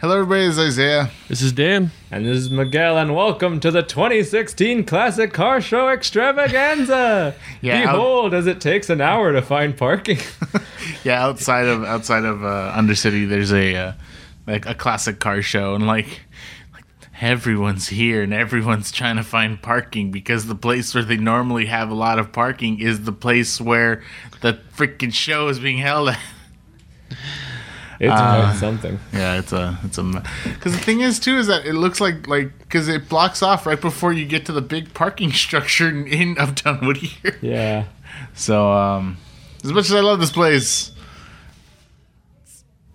Hello, everybody. It's Isaiah. This is Dan. And this is Miguel, and welcome to the 2016 Classic Car Show Extravaganza. Yeah, I'll- Behold, as it takes an hour to find parking. Yeah, outside of outside of uh, Undercity, there's a uh, like a classic car show, and like, like everyone's here and everyone's trying to find parking because the place where they normally have a lot of parking is the place where the freaking show is being held at. It's Uh, something. Yeah, it's a it's a because the thing is too is that it looks like like because it blocks off right before you get to the big parking structure in, in Uptown Whittier. Yeah. So um, as much as I love this place,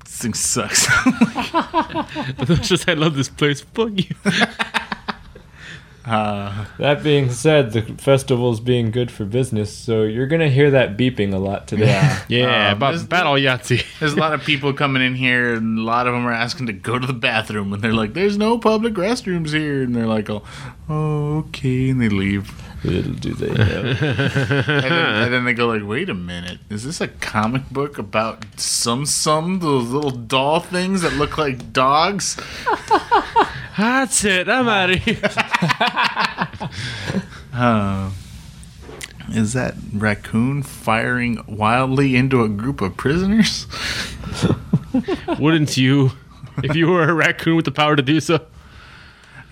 this thing sucks. It's just I love this place. Fuck you. That being said, the festival's being good for business, so you're going to hear that beeping a lot today. yeah, Yeah, Um, about battle Yahtzee. There's a lot of people coming in here, and a lot of them are asking to go to the bathroom, and they're like, "There's no public restrooms here," and they're like, "Oh, oh okay," and they leave, Little do they know. and then, and then they go like, "Wait a minute, is this a comic book about some some those little doll things that look like dogs?" That's it. I'm out of here. Uh, is that raccoon firing wildly into a group of prisoners? Wouldn't you? If you were a raccoon with the power to do so.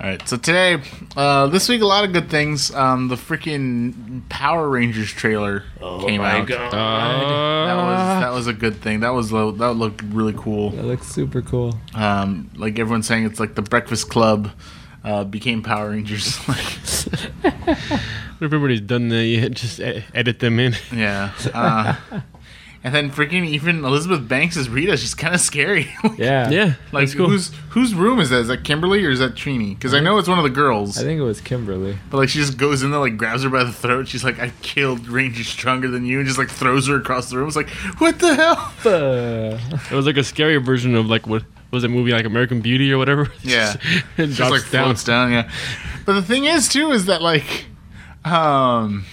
All right, so today, uh, this week, a lot of good things. Um, the freaking Power Rangers trailer came out. That was that was a good thing. That was lo- that looked really cool. that looks super cool. Um, like everyone's saying, it's like the Breakfast Club uh, became Power Rangers. If everybody's done that yet, just e- edit them in. yeah. Uh, and then freaking even Elizabeth Banks as Rita, she's kind of scary. Yeah. Yeah, like cool. whose whose room is that? Is that Kimberly or is that Trini? Because I know it's one of the girls. I think it was Kimberly. But like she just goes in there, like grabs her by the throat. She's like, "I killed Ranger stronger than you," and just like throws her across the room. It's like, what the hell? Uh, It was like a scary version of like what was that movie like American Beauty or whatever? Yeah. it Just drops like down. floats down. Yeah. But the thing is, too, is that like, um,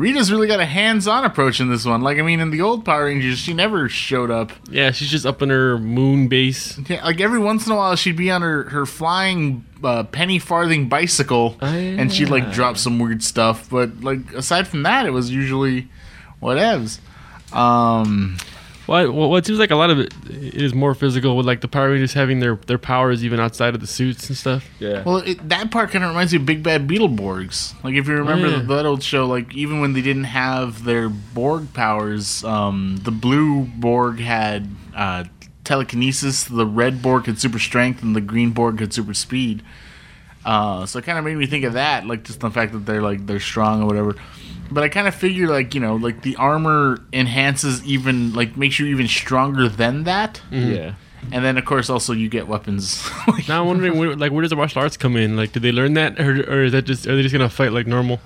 Rita's really got a hands-on approach in this one. Like, I mean, in the old Power Rangers, she never showed up. Yeah, she's just up in her moon base. Yeah, like every once in a while, she'd be on her her flying uh, penny farthing bicycle, Oh, and she'd like drop some weird stuff. But like aside from that, it was usually whatevs. Um. Well, well, it seems like a lot of it is more physical with like the Power Rangers having their their powers even outside of the suits and stuff. yeah. Well, it, that part kind of reminds me of Big Bad Beetleborgs. Like if you remember yeah. the, that old show, like even when they didn't have their Borg powers, um, the blue Borg had uh, telekinesis, the red Borg had super strength, and the green Borg had super speed. Uh, so it kind of made me think of that, like just the fact that they're like they're strong or whatever. But I kind of figure like you know like the armor enhances even like makes you even stronger than that, mm-hmm. Yeah. and then of course also you get weapons. Now I'm wondering, where, like, where does the martial arts come in? Like, did they learn that, or, or is that just are they just gonna fight like normal?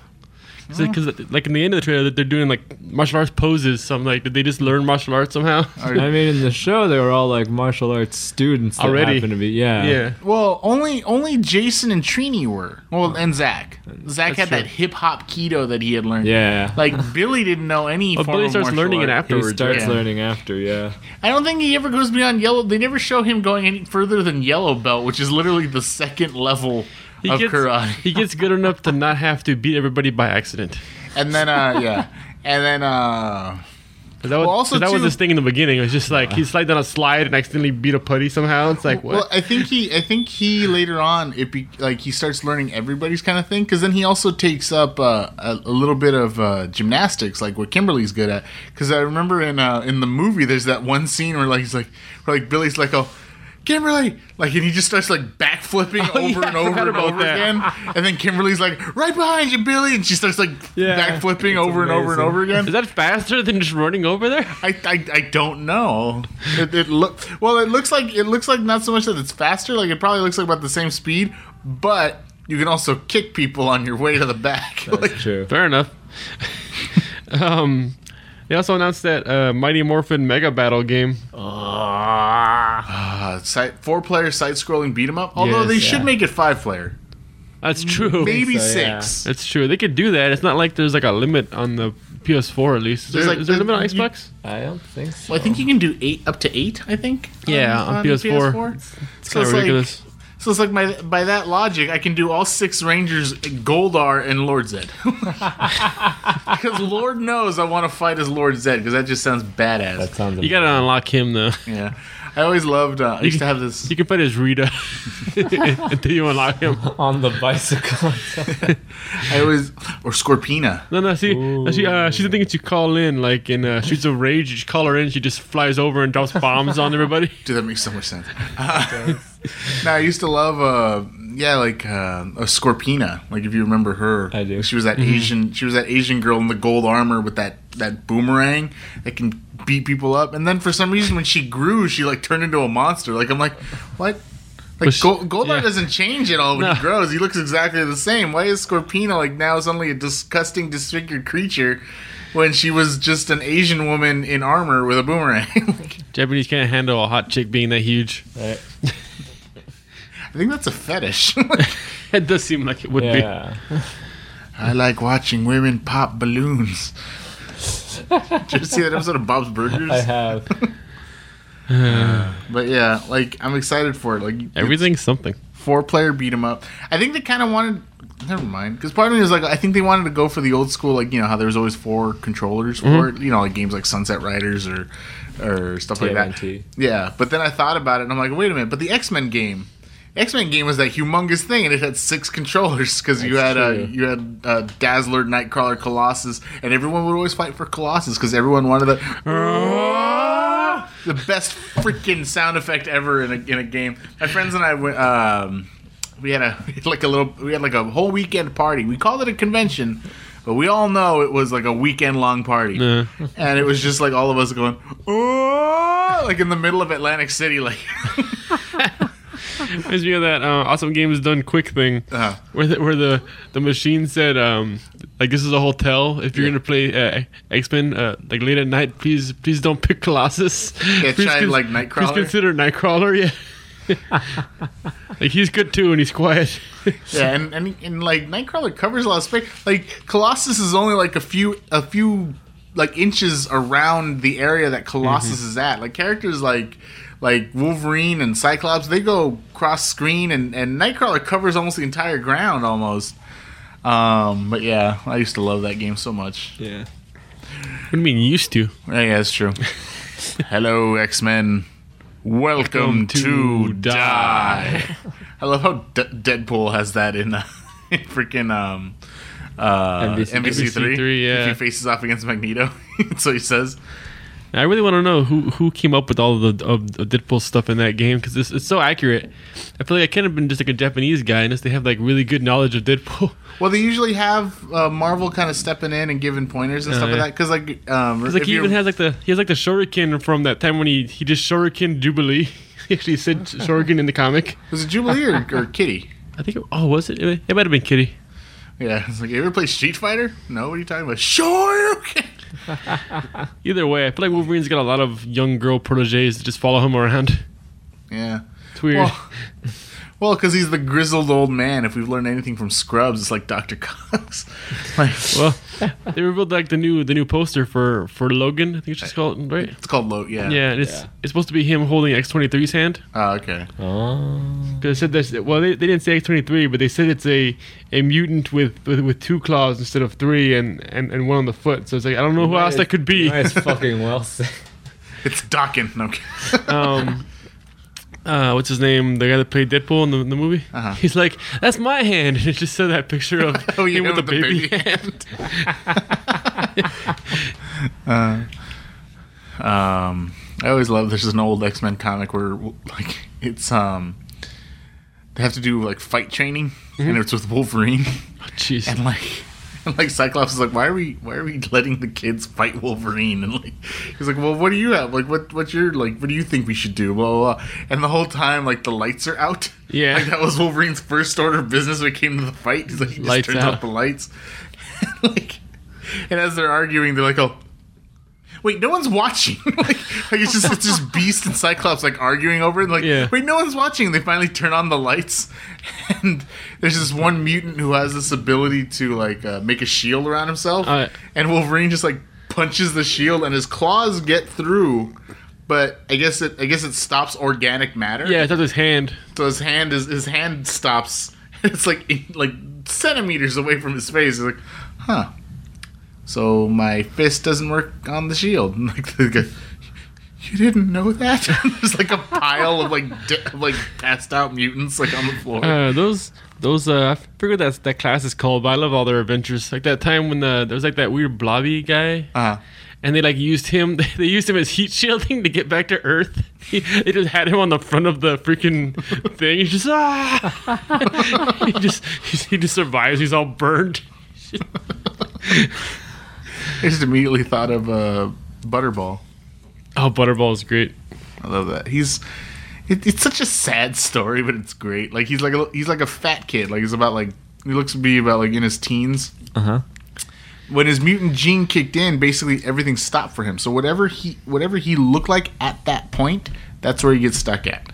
Because mm-hmm. like in the end of the trailer, they're doing like martial arts poses. So I'm like, did they just learn martial arts somehow? I mean, in the show, they were all like martial arts students that Already. happen to be. Yeah. yeah. Well, only only Jason and Trini were. Well, and Zach. Zach That's had true. that hip hop kido that he had learned. Yeah. Like Billy didn't know any. But form Billy of starts martial learning it art. he starts yeah. learning after. Yeah. I don't think he ever goes beyond yellow. They never show him going any further than yellow belt, which is literally the second level He of gets karate. he gets good enough to not have to beat everybody by accident. And then, uh, yeah, and then, uh, That was, Well, also, that was too- his thing in the beginning. It was just like he slid down a slide and accidentally beat a putty somehow. It's like what? well, I think he, I think he later on, it be like he starts learning everybody's kind of thing because then he also takes up uh, a, a little bit of uh, gymnastics, like what Kimberly's good at. Because I remember in uh, in the movie, there's that one scene where like he's like, where, like Billy's like, oh. Kimberly, like, and he just starts like backflipping Oh, over yeah, and over and over that. again, and then Kimberly's like, "Right behind you, Billy," and she starts like Yeah, backflipping it's over and over and over again. Is that faster than just running over there? I, I, I don't know. It, it look well. It looks like it looks like not so much that it's faster. Like it probably looks like about the same speed, but you can also kick people on your way to the back. That's Like, true. Fair enough. um, they also announced that uh, Mighty Morphin Mega Battle game. uh, side, four player side scrolling beat 'em up. Although Yes, they yeah. should make it five player, That's true. maybe so, yeah. six. That's true. They could do that. It's not like there's like a limit on the PS4 at least. Is There's there, like is there a the- limit on you- Xbox? I don't think so. Well, I think you can do eight up to eight. I think. Yeah, on PS4. It's kind of like- ridiculous. So it's like my, by that logic, I can do all six Rangers, Goldar, and Lord Zedd. Because Lord knows I want to fight as Lord Zedd because that just sounds badass. That sounds. you gotta unlock him though. yeah, I always loved. Uh, I used to have this. You can fight his Rita until you unlock him. on the bicycle. I always or Scorpina. No, no. See, Ooh. she, uh, she's the thing that you call in, like in uh, Streets of Rage. You just call her in. She just flies over and drops bombs on everybody. Dude, that makes so much sense. Uh, no, I used to love. Uh, yeah, like uh, a Scorpina. Like if you remember her, I do. She was that Asian. She was that Asian girl in the gold armor with that that boomerang that can beat people up. And then for some reason, when she grew, she like turned into a monster. Like I'm like, what? Like she- Gold, Goldar yeah. doesn't change at all when No. he grows. He looks exactly the same. Why is Scorpina like now suddenly a disgusting, disfigured creature when she was just an Asian woman in armor with a boomerang? Like, Japanese can't handle a hot chick being that huge. Right. I think that's a fetish. It does seem like it would Yeah. I like watching women pop balloons. Did you see that episode of Bob's Burgers? I have. Uh, but yeah, like I'm excited for it. Like. Everything's something. four player beat 'em up. I think they kind of wanted. Never mind, because part of me was like, I think they wanted to go for the old school, like you know how there was always four controllers mm-hmm. for it. You know, like games like Sunset Riders or or stuff like that. Yeah, but then I thought about it and I'm like, wait a minute, but the X Men game. X Men game was that humongous thing, and it had six controllers because you had That's uh, you had uh, Dazzler, Nightcrawler, Colossus, and everyone would always fight for Colossus because everyone wanted the the best freaking sound effect ever in a in a game. My friends and I went. Um, we had a we had like a little we had like a whole weekend party. We called it a convention, but we all know it was like a weekend long party. Uh, And it was just like all of us going, oh, like in the middle of Atlantic City, like. Reminds me of that uh, awesome games done quick thing. Uh, where the, where the the machine said um like this is a hotel if you're Yeah. gonna play uh, X-Men uh, like late at night please please don't pick Colossus Yeah, Please try, cons- like, please Nightcrawler. consider Nightcrawler yeah like he's good too and he's quiet yeah, and, and and like Nightcrawler covers a lot of space. Like Colossus is only like a few a few like inches around the area that Colossus is at. Like characters like like Wolverine and Cyclops, they go cross screen, and and Nightcrawler covers almost the entire ground almost. Um, but yeah, I used to love that game so much. Yeah. what do you mean used to Yeah, yeah, that's true. Hello, X Men. Welcome, Welcome to, to die. I love how D- Deadpool has that in, uh, in freaking um, uh, MvC. MvC three. MvC3, yeah. If he faces off against Magneto, so he says. I really want to know who who came up with all of the of, of Deadpool stuff in that game because it's, it's so accurate. I feel like I can't have been just like a Japanese guy unless they have like really good knowledge of Deadpool. Well, they usually have uh, Marvel kind of stepping in and giving pointers and Oh, stuff yeah. like that. Because like, um, It's like he even has like the he has like the shuriken from that time when he he just shuriken Jubilee. he actually said shuriken in the comic. was it Jubilee or, or Kitty? I think. It, oh, was it? It might have been Kitty. Yeah, it's like you ever play Street Fighter? No, what are you talking about? Sure. Okay. Either way, I feel like Wolverine's got a lot of young girl proteges that just follow him around. Yeah. It's weird. Well, well, because he's the grizzled old man. If we've learned anything from Scrubs, it's like Doctor Cox. like, Well, they revealed like the new the new poster for for Logan. I think it's just called right. it's called Lo. Yeah. Yeah, and it's Yeah. it's supposed to be him holding X 23s hand. Oh, okay. Oh. Because it said that well, they, they didn't say X twenty three, but they said it's a, a mutant with, with with two claws instead of three, and, and, and one on the foot. So it's like I don't know who else that could be. It's fucking well said. It's Dawkins. No. okay. Um, uh, what's his name? The guy that played Deadpool in the, in the movie. Uh-huh. He's like, "That's my hand," and it just said that picture of Oh, him with the with the baby, baby hand. Um, I always love. This. There's an old X Men comic where like it's um they have to do like fight training, and it's with Wolverine, Oh, Jeez. and like. And like Cyclops is like, why are we why are we letting the kids fight Wolverine? And like he's like, well, what do you have? Like, what what's your like? What do you think we should do? Blah blah. blah. And the whole time, like the lights are out. Yeah. like that was Wolverine's first order of business when it came to the fight. He's like, he just Lights turns out. out the lights. like, and as they're arguing, they're like, oh, wait, no one's watching. like, like it's just it's just Beast and Cyclops like arguing over it. Like, Yeah. wait, no one's watching. They finally turn on the lights, and there's this one mutant who has this ability to like uh, make a shield around himself, Uh, and Wolverine just like punches the shield, and his claws get through. But I guess it I guess it stops organic matter. Yeah, it's not his hand. So his hand is his hand stops. It's like like centimeters away from his face. He's like, huh. So my fist doesn't work on the shield. Like you didn't know that? There's like a pile of like de- like passed out mutants like on the floor. Uh, those those uh, I forget what that that class is called, but I love all their adventures. Like that time when the, there was like that weird blobby guy, Uh, and they like used him. They used him as heat shielding to get back to Earth. He, they just had him on the front of the freaking thing. He's just ah. he just he just survives. He's all burned. I just immediately thought of uh, Butterball. Oh, Butterball is great. I love that. He's it, it's such a sad story, but it's great. Like he's like a he's like a fat kid. Like he's about like he looks to be about like in his teens. Uh huh. when his mutant gene kicked in, basically everything stopped for him. So whatever he whatever he looked like at that point, that's where he gets stuck at.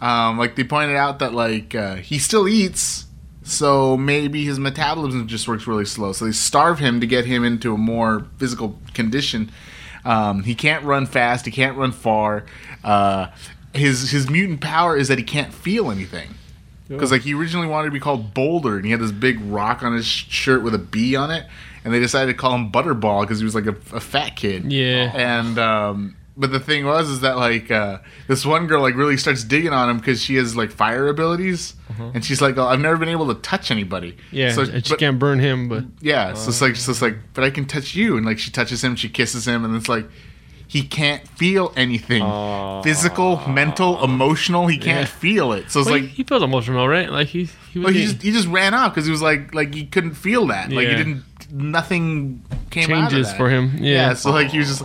Um, like they pointed out that like uh, he still eats, so maybe his metabolism just works really slow. So they starve him to get him into a more physical condition. Um, he can't run fast. He can't run far. Uh, his his mutant power is that he can't feel anything. Because like he originally wanted to be called Boulder, and he had this big rock on his shirt with a B on it, and they decided to call him Butterball because he was like a, a fat kid. Yeah. And um, but the thing was is that like uh, this one girl like really starts digging on him because she has like fire abilities, and she's like, oh, I've never been able to touch anybody. Yeah, So, she but- can't burn him, but yeah, so it's like so it's like, but I can touch you, and like she touches him, she kisses him, and it's like he can't feel anything, Aw. physical, mental, emotional. He can't Yeah. feel it. So it's Well, like he feels emotional, right? Like he he was well, he just he just ran out because he was like like he couldn't feel that. Like he didn't. Nothing came out of changes for him. Yeah. Yeah. so like he was just.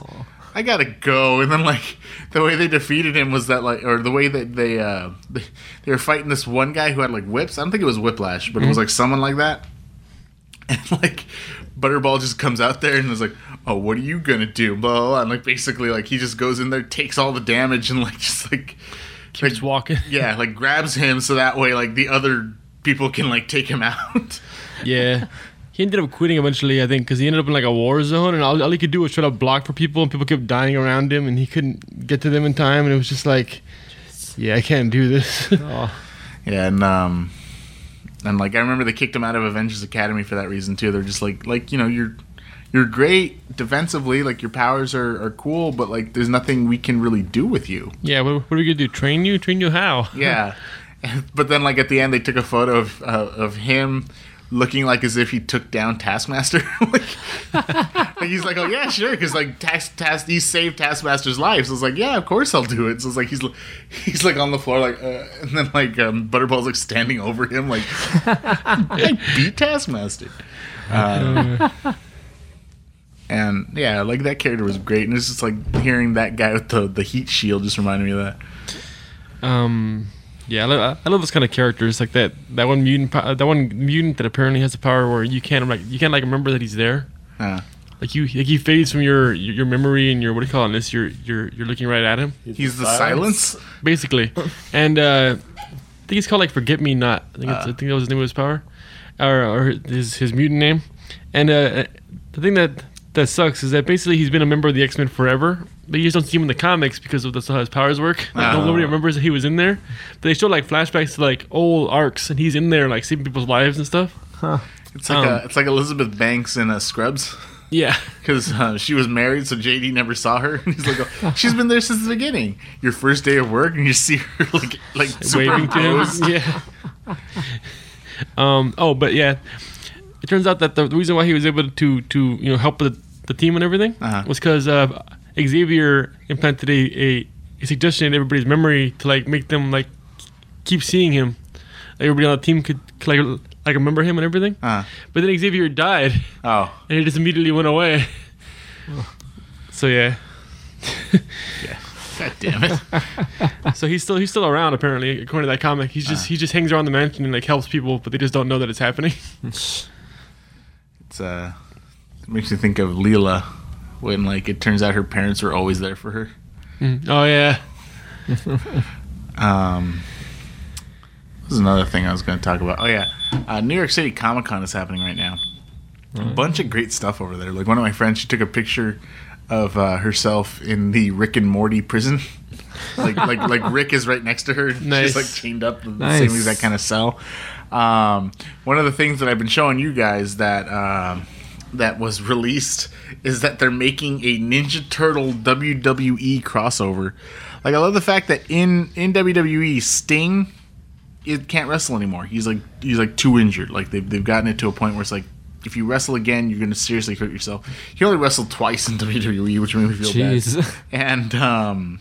I gotta go, and then like the way they defeated him was that like, or the way that they uh they, they were fighting this one guy who had like whips. I don't think it was Whiplash, but it Mm-hmm. was like someone like that. And like Butterball just comes out there and is like, "Oh, what are you gonna do?" Blah, blah, blah. and like basically like he just goes in there, takes all the damage, and like just like keeps walking. yeah, like grabs him so that way like the other people can like take him out. Yeah. He ended up quitting eventually, I think, because he ended up in like a war zone, and all, all he could do was try to block for people, and people kept dying around him, and he couldn't get to them in time, and it was just like, yeah, I can't do this. Oh, Yeah, and um, and like I remember they kicked him out of Avengers Academy for that reason too. They're just like, like you know, you're you're great defensively, like your powers are, are cool, but like there's nothing we can really do with you. yeah, what, what are we gonna do? Train you? Train you how? Yeah, but then like at the end they took a photo of uh, of him looking like as if he took down Taskmaster. like, like he's like, oh yeah, sure, because like Task Task he saved Taskmaster's life. So it's like, yeah, of course I'll do it. So it's like he's he's like on the floor like, uh, and then like um, Butterball's like standing over him like, I beat Taskmaster. Um, and yeah, like that character was great, and it's just like hearing that guy with the the heat shield just reminded me of that. Um, yeah, I love, I love those kind of characters like that. That one mutant, that one mutant that apparently has a power where you can't like you can't like remember that he's there. Uh, Like you, like he fades from your your your memory and your what do you call it? This you're you're you're looking right at him, he's the silence. basically. and uh, I think he's called like Forget Me Not. I think it's, I think that was the name of his power, or, or his his mutant name. And uh, the thing that that sucks is that basically he's been a member of the X Men forever, but you just don't see him in the comics because of that's how his powers work. Like, Oh. Nobody remembers that he was in there. But they show like flashbacks to like old arcs, and he's in there like saving people's lives and stuff. Huh. It's like Um, a, it's like Elizabeth Banks in uh, Scrubs Yeah, because uh, she was married, so JD never saw her. He's like, oh, she's been there since the beginning. Your first day of work, and you see her like like waving to him. Yeah. um. Oh, but yeah, it turns out that the reason why he was able to to you know help the, the team and everything Uh-huh. was because uh, Xavier implanted a, a a suggestion in everybody's memory to like make them like keep seeing him. Everybody on the team could, like like remember him and everything. Uh, But then Xavier died, oh, and he just immediately went away. So yeah, yeah. god damn it! so he's still he's still around apparently according to that comic. He's just he just hangs around the mansion and like helps people, but they just don't know that it's happening. It's uh, it makes me think of Leela when like it turns out her parents were always there for her. Mm. Oh yeah. Um, this is another thing I was going to talk about. Oh yeah, uh, New York City Comic Con is happening right now. A bunch of great stuff over there. Like one of my friends, she took a picture of uh, herself in the Rick and Morty prison. like like like Rick is right next to her. Nice. She's like chained up, in the Nice. same exact kind of cell. Um, one of the things that I've been showing you guys that um, that was released is that they're making a Ninja Turtle WWE crossover. Like I love the fact that in in WWE Sting it can't wrestle anymore. He's like he's like too injured. Like they've they've gotten it to a point where it's like if you wrestle again, you're gonna seriously hurt yourself. He only wrestled twice in WWE, which made me feel Jeez. bad. And um,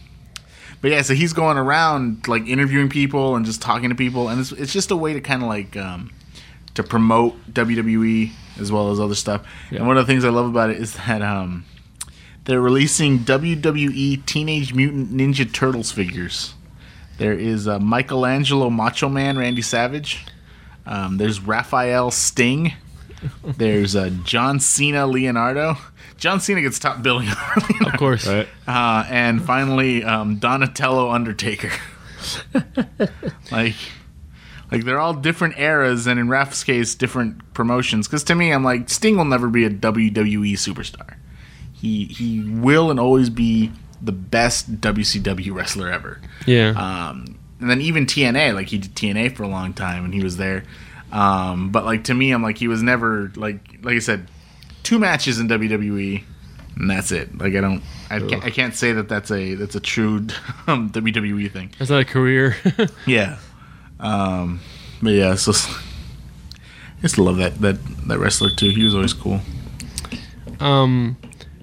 but yeah, so he's going around like interviewing people and just talking to people, and it's it's just a way to kind of like um, to promote WWE as well as other stuff. And one of the things I love about it is that um, they're releasing WWE Teenage Mutant Ninja Turtles figures. There is uh, Michelangelo Macho Man Randy Savage. Um, there's Raphael Sting. There's uh, John Cena Leonardo. John Cena gets top billing. Of course. Right. Uh, and finally, um, Donatello Undertaker. like, like they're all different eras, and in Raph's case, different promotions. Because to me, I'm like Sting will never be a WWE superstar. He he will and always be the best WCW wrestler ever. Yeah. Um, and then even TNA, like he did TNA for a long time, and he was there. Um, but like to me, I'm like he was never like like I said, two matches in WWE, and that's it. Like I don't, I can't, I can't say that that's a that's a true um, WWE thing. That's not a career. Yeah. Um, but yeah, so I just love that that that wrestler too. He was always cool. um,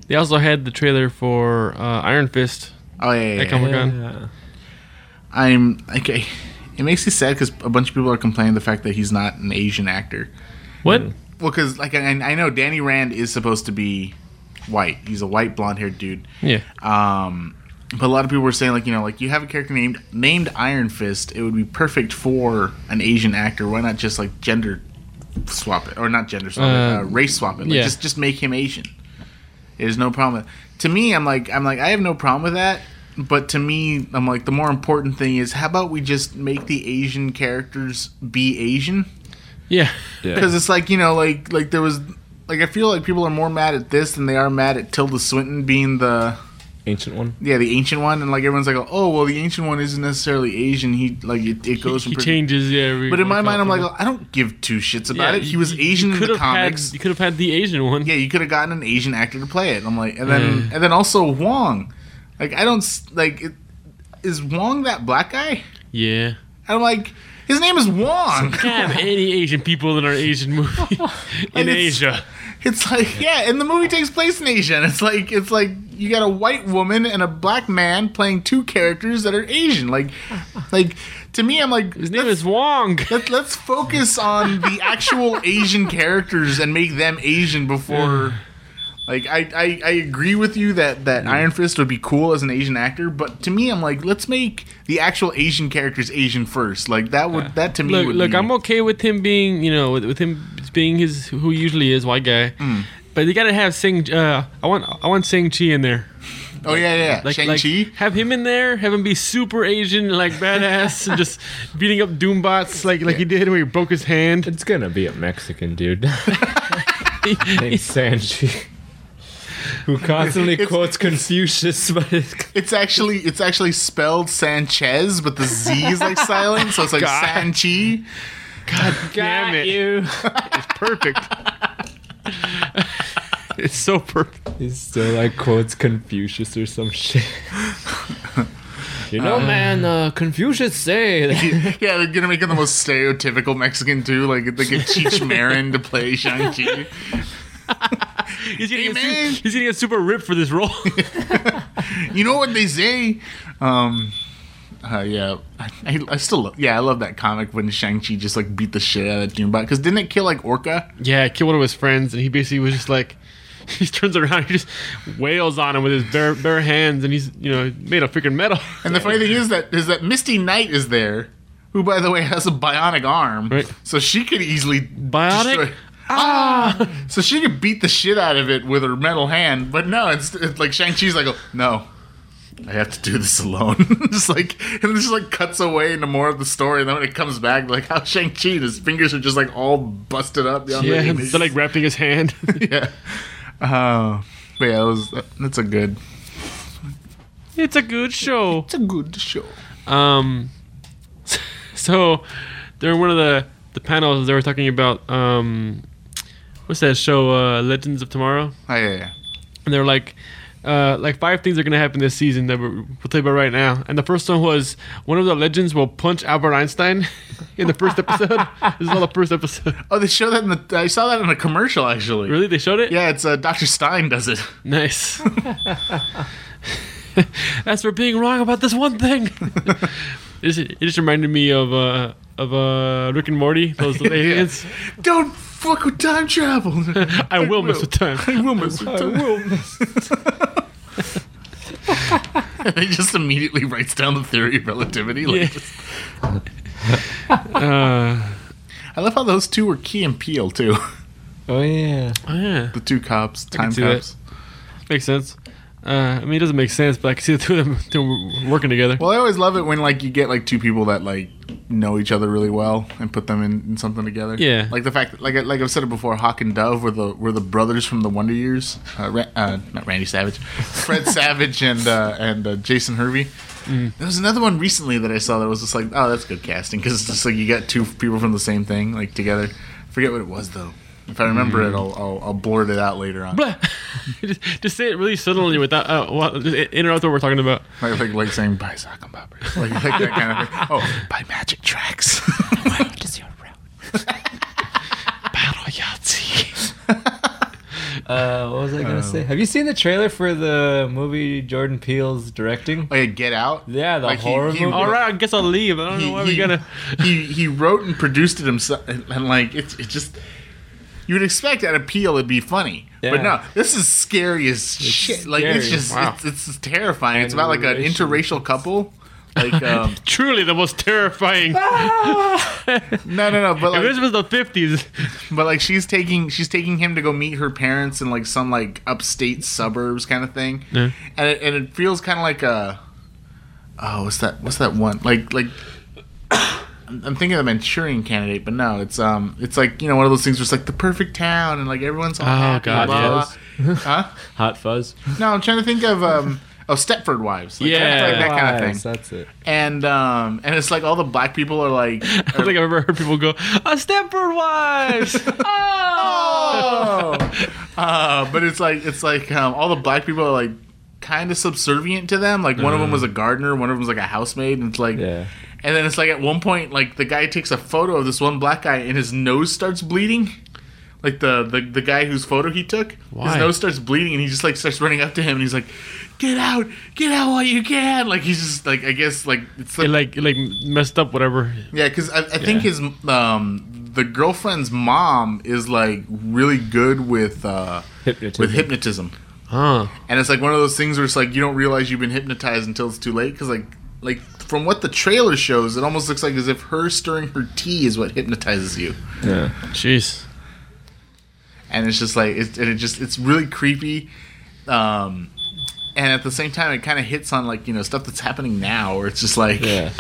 they also had the trailer for uh, Iron Fist. Oh yeah, yeah, That yeah. Comic Con. Yeah. I'm okay. It makes me sad because a bunch of people are complaining the fact that he's not an Asian actor. What? Well, because like I, I know Danny Rand is supposed to be white. He's a white blonde haired dude. Yeah. Um, but a lot of people were saying like you know like you have a character named named Iron Fist. It would be perfect for an Asian actor. Why not just like gender swap it or not gender swap it, Uh, uh, race swap it? Like yeah. just just make him Asian. There's no problem. With To me, I'm like I'm like I have no problem with that. But to me, I'm like the more important thing is how about we just make the Asian characters be Asian? Yeah. Yeah. because it's like you know like like there was like I feel like people are more mad at this than they are mad at Tilda Swinton being the Ancient one. yeah the ancient one and like everyone's like oh well the ancient one isn't necessarily Asian he like it, it goes he from pretty- changes. Yeah. every- but in my mind I'm like Yeah, I don't give two shits about it he was you- you Asian in the have had- comics you could have had the Asian one. yeah you could have gotten an Asian actor to play it I'm like and then Mm. and then also Wong like I don't like it, is Wong that black guy Yeah. and I'm like his name is Wong Can't have any Asian people in our Asian movie in Asia. It's like yeah, and the movie takes place in Asia, and it's like it's like you got a white woman and a black man playing two characters that are Asian. Like, like to me, I'm like His name is Wong. let, let's focus on the actual Asian characters and make them Asian before. Like I, I, I agree with you that, that Iron Fist would be cool as an Asian actor, but to me I'm like let's make the actual Asian characters Asian first. Like that would that to me Look, would look, be, I'm okay with him being, you know, with, with him being his who he usually is, white guy. Mm. But you gotta have Sing. Uh, I want, I want Sing Chi in there. oh yeah yeah Like, Shang like, have him in there. Have him be super Asian, like badass, and just beating up Doombots like like he did when he broke his hand. It's gonna be a Mexican dude named Sanji. Who constantly It's- quotes Confucius, but it's, It's actually it's actually spelled Sanchez, but the Z is like silent, so it's like God. Sanchi. God damn it! you. It's perfect. it's so perfect. He still like quotes Confucius or some shit. You know, man, uh, Confucius say that. Yeah, they're gonna make him the most stereotypical Mexican too. Like they get Cheech Marin to play Shang Chi. He's gonna, Hey, su- man. he's gonna get super ripped for this role. You know what they say? Um, uh, yeah, I, I, I still love, yeah I love that comic when Shang Chi just like beat the shit out of Doombot because didn't it kill like Orca? yeah, killed one of his friends, and he basically was just like, he turns around, he just wails on him with his bare bare hands, and he's you know made of freaking metal. And the funny thing is that is that Misty Knight is there, who by the way has a bionic arm, Right. so she could easily Biotic? destroy- ah! So she could beat the shit out of it with her metal hand, but no, it's, it's like Shang Chi's like, oh, no, I have to do this alone. just like and it just like cuts away into more of the story, and then when it comes back, like how Shang Chi, his fingers are just like all busted up. Yeah, the they're like wrapping his hand. yeah. Uh, but yeah, it was that's a good it's a good show. it's a good show. Um, so during one of the the panels, they were talking about um, what's that show? Uh, Legends of Tomorrow, Oh yeah, yeah. and they're like. Uh, like five things are gonna happen this season that we're, we'll tell you about right now. And the first one was one of the legends will punch Albert Einstein in the first episode. this is all the first episode. Oh, they show that in the. I saw that in a commercial actually. Really, they showed it. Yeah, it's uh, Dr. Stein does it. Nice. As for being wrong about this one thing, it just, it just reminded me of uh, of uh, Rick and Morty. Those aliens. Don't fuck with time travel. I will mess with time. I will mess with time. I will miss. And he just immediately writes down the theory of relativity. Like, Yeah. just- Uh, I love how those two were Key and Peele too. Oh yeah. oh yeah, The two cops, time see that. cops. makes sense. Uh, I mean, it doesn't make sense, but I can see the two of them two working together. Well, I always love it when like you get like two people that like know each other really well and put them in, in something together. Yeah. like the fact that, like I- like I've said it before, Hawk and Dove were the were the brothers from the Wonder Years. Uh, Ra- uh, not Randy Savage, Fred Savage and uh, and uh, Jason Hervey. Mm. There was another one recently that I saw that was just like, oh, that's good casting because it's just like you got two people from the same thing like together. Forget what it was though. If I remember Mm. it, I'll, I'll I'll blurt it out later on. Blah. just, just say it really suddenly without uh, what, just interrupt what we're talking about. Like, like, like saying buy sock and boppers. Like, like that kind of thing. Oh, buy magic tracks. What is your route? Battle Yahtzee. Uh, what was I gonna say? Have you seen the trailer for the movie Jordan Peele's directing? oh yeah, Get Out. Yeah, the Like, horror he- movie. All right, I guess I'll leave. I don't know why we gotta. he he wrote and produced it himself, and, and like it's it's just you would expect at appeal it'd be funny, Yeah. but no, this is scary as shit. Like it's just Wow. it's, it's terrifying. it's about like an interracial couple. Like um, Truly the most terrifying. no no no, but if this was the fifties, but like she's taking she's taking him to go meet her parents in like some like upstate suburbs kind of thing, Yeah. and it, and it feels kind of like a oh what's that what's that one like like I'm I'm thinking of the Manchurian Candidate, but no, it's um, it's like you know one of those things where it's like the perfect town and like everyone's all Oh, happy, God, blah, blah, yes. blah. huh? Hot Fuzz. No, I'm trying to think of um, oh Stepford Wives, like, Yeah. like that kind of thing, That's it. and um, and it's like all the black people are like, I don't think I've ever heard people go, "A Stepford Wives." oh, uh, but it's like it's like um, all the black people are like kind of subservient to them. Like one of them was a gardener, one of them was like a housemaid, and it's like. Yeah. And then it's like at one point, like the guy takes a photo of this one black guy, and his nose starts bleeding. Like the the, the guy whose photo he took, Why? his nose starts bleeding, and he just like starts running up to him, and he's like, "Get out, get out while you can!" Like he's just like I guess like it's like, it like it like messed up whatever. yeah, because I, I think his um the girlfriend's mom is like really good with uh Hypnotism. with hypnotism, Huh. and it's like one of those things where it's like you don't realize you've been hypnotized until it's too late. Because like like from what the trailer shows, it almost looks like as if her stirring her tea is what hypnotizes you, Yeah. Jeez. and it's just like it, and it just it's really creepy. Um, and at the same time, it kind of hits on like you know stuff that's happening now, where it's just like Yeah.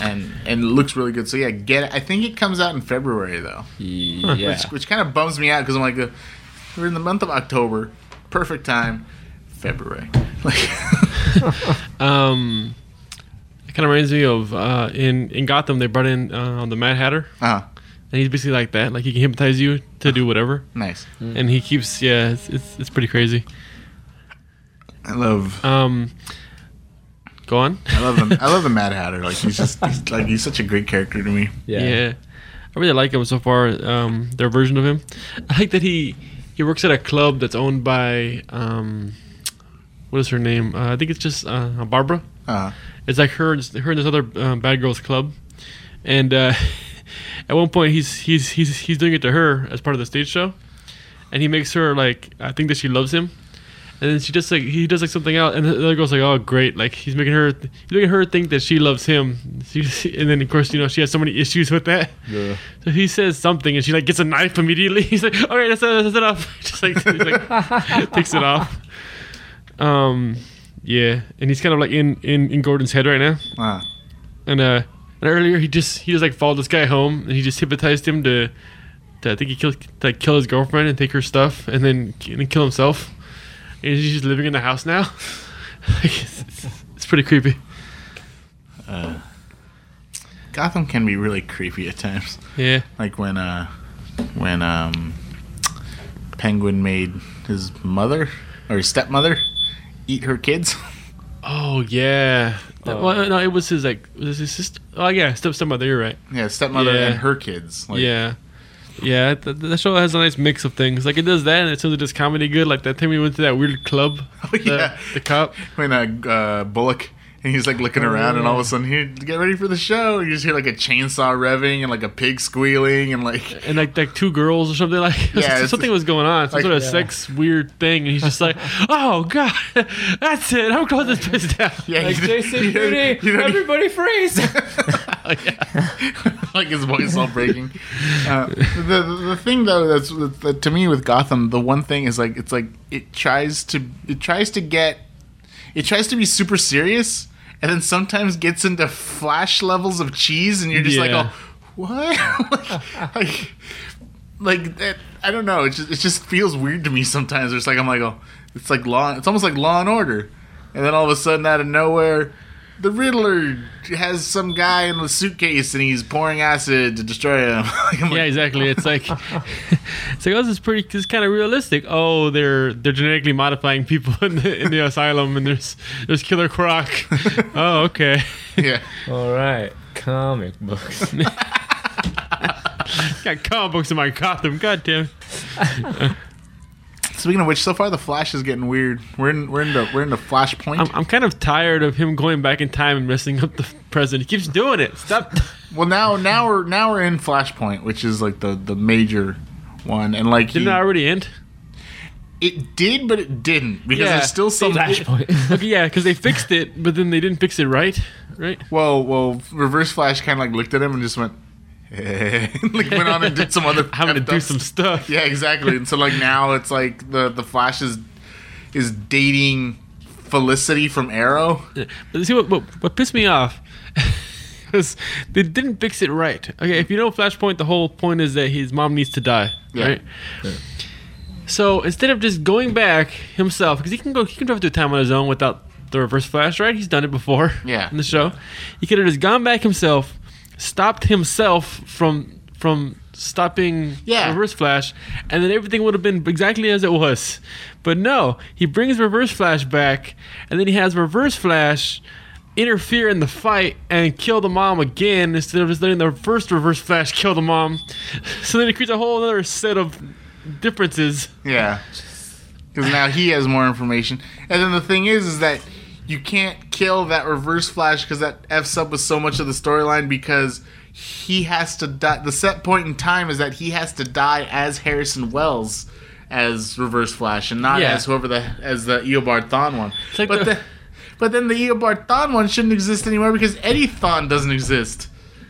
and and it looks really good. So yeah, get it. I think it comes out in February though. Yeah. which, which kind of bums me out because I'm like, uh, we're in the month of October, perfect time, February. Like, Um, it kind of reminds me of uh, in in Gotham they brought in uh, the Mad Hatter, uh, and he's basically like that. Like he can hypnotize you to do whatever, nice. and he keeps yeah, it's it's, it's pretty crazy. I love, Um, go on. I love the, I love the Mad Hatter. Like he's just, he's, like he's such a great character to me. Yeah. Yeah. I really like him so far. Um, their version of him. I like that he he works at a club that's owned by um, what is her name? Uh, I think it's just uh, Barbara. Uh, It's like her, her and this other um, bad girls club, and uh, at one point he's he's he's he's doing it to her as part of the stage show, and he makes her like I think that she loves him, and then she just like he does like something else, and the other girl's like, "Oh, great!" Like he's making her he's making her think that she loves him. She, and then of course you know she has so many issues with that. Yeah. So he says something, and she like gets a knife immediately. He's like, "All right, that's, that's enough." Just like, he's like takes it off. Um, yeah, and he's kind of like in in in Gordon's head right now. Ah. And uh, and earlier he just he just like followed this guy home, and he just hypnotized him to, to I think he killed to like, kill his girlfriend and take her stuff, and then and then kill himself. And he's just living in the house now. Like, it's, it's, it's pretty creepy. Uh, Gotham can be really creepy at times. Yeah. Like when uh when um Penguin made his mother or his stepmother eat her kids. Oh yeah. Oh. well, no, it was his like was his sister. Oh yeah, step stepmother. You're right. yeah, stepmother Yeah. and her kids. Like, yeah. Yeah, The, that show has a nice mix of things. Like it does that, and it still does comedy good. Like that time we went to that weird club. Oh, the, yeah. the cop. When uh, uh Bullock and he's like looking around and all of a sudden he get ready for the show. You just hear like a chainsaw revving and like a pig squealing and like and like like two girls or something like Yeah, it's- something was going on some like- sort of Yeah. sex weird thing and he's just like oh god that's it i'm closing this place down yeah, Like Jason you- Beauty, you don't- everybody freeze. like his voice all breaking. Uh, the, the the thing though that's that to me with Gotham, the one thing is like it's like it tries to it tries to get it tries to be super serious, and then sometimes gets into flash levels of cheese, and you're just like, oh, what? like, like, like that, I don't know. It just it just feels weird to me sometimes. It's like I'm like, oh, it's like law. It's almost like Law and Order, and then all of a sudden, out of nowhere, the Riddler has some guy in a suitcase and he's pouring acid to destroy him. Like, yeah exactly. It's like it's like oh this is pretty this is kind of realistic. Oh they're they're genetically modifying people in the in the asylum and there's there's killer croc. Oh okay. Yeah. All right, comic books. got comic books in my gotham god damn Speaking of which, so far the Flash is getting weird. We're in we're in the we're in the Flashpoint. I'm, I'm kind of tired of him going back in time and messing up the present he keeps doing it stop well, now now we're now we're in Flashpoint, which is like the the major one, and like didn't he- it already end it did, but it didn't because Yeah. there's still some. Flashpoint. Okay, yeah, because they fixed it, but then they didn't fix it right, right? Well, well, Reverse Flash kind of like looked at him and just went, like went on and did some other. I'm gonna do some stuff. Yeah, exactly. And so like now it's like the the Flash is is dating Felicity from Arrow. But see what what, what pissed me off is they didn't fix it right. Okay, if you know Flashpoint, the whole point is that his mom needs to die, Yeah. right? So instead of just going back himself, because he can go, he can drive through time on his own without the Reverse Flash, right? He's done it before. Yeah. In the show, he could have just gone back himself, stopped himself from from stopping Yeah. Reverse Flash, and then everything would have been exactly as it was. But no, he brings Reverse Flash back, and then he has Reverse Flash interfere in the fight and kill the mom again instead of just letting the first Reverse Flash kill the mom. So then it creates a whole other set of differences. Yeah, because now he has more information. And then the thing is, is that you can't kill that Reverse Flash because that f's up with so much of the storyline because he has to die. The set point in time is that he has to die as Harrison Wells as Reverse Flash and not Yeah. as whoever the as the Eobard Thawne one. like but the- the, but then the Eobard Thawne one shouldn't exist anymore because Eddie Thawne doesn't exist.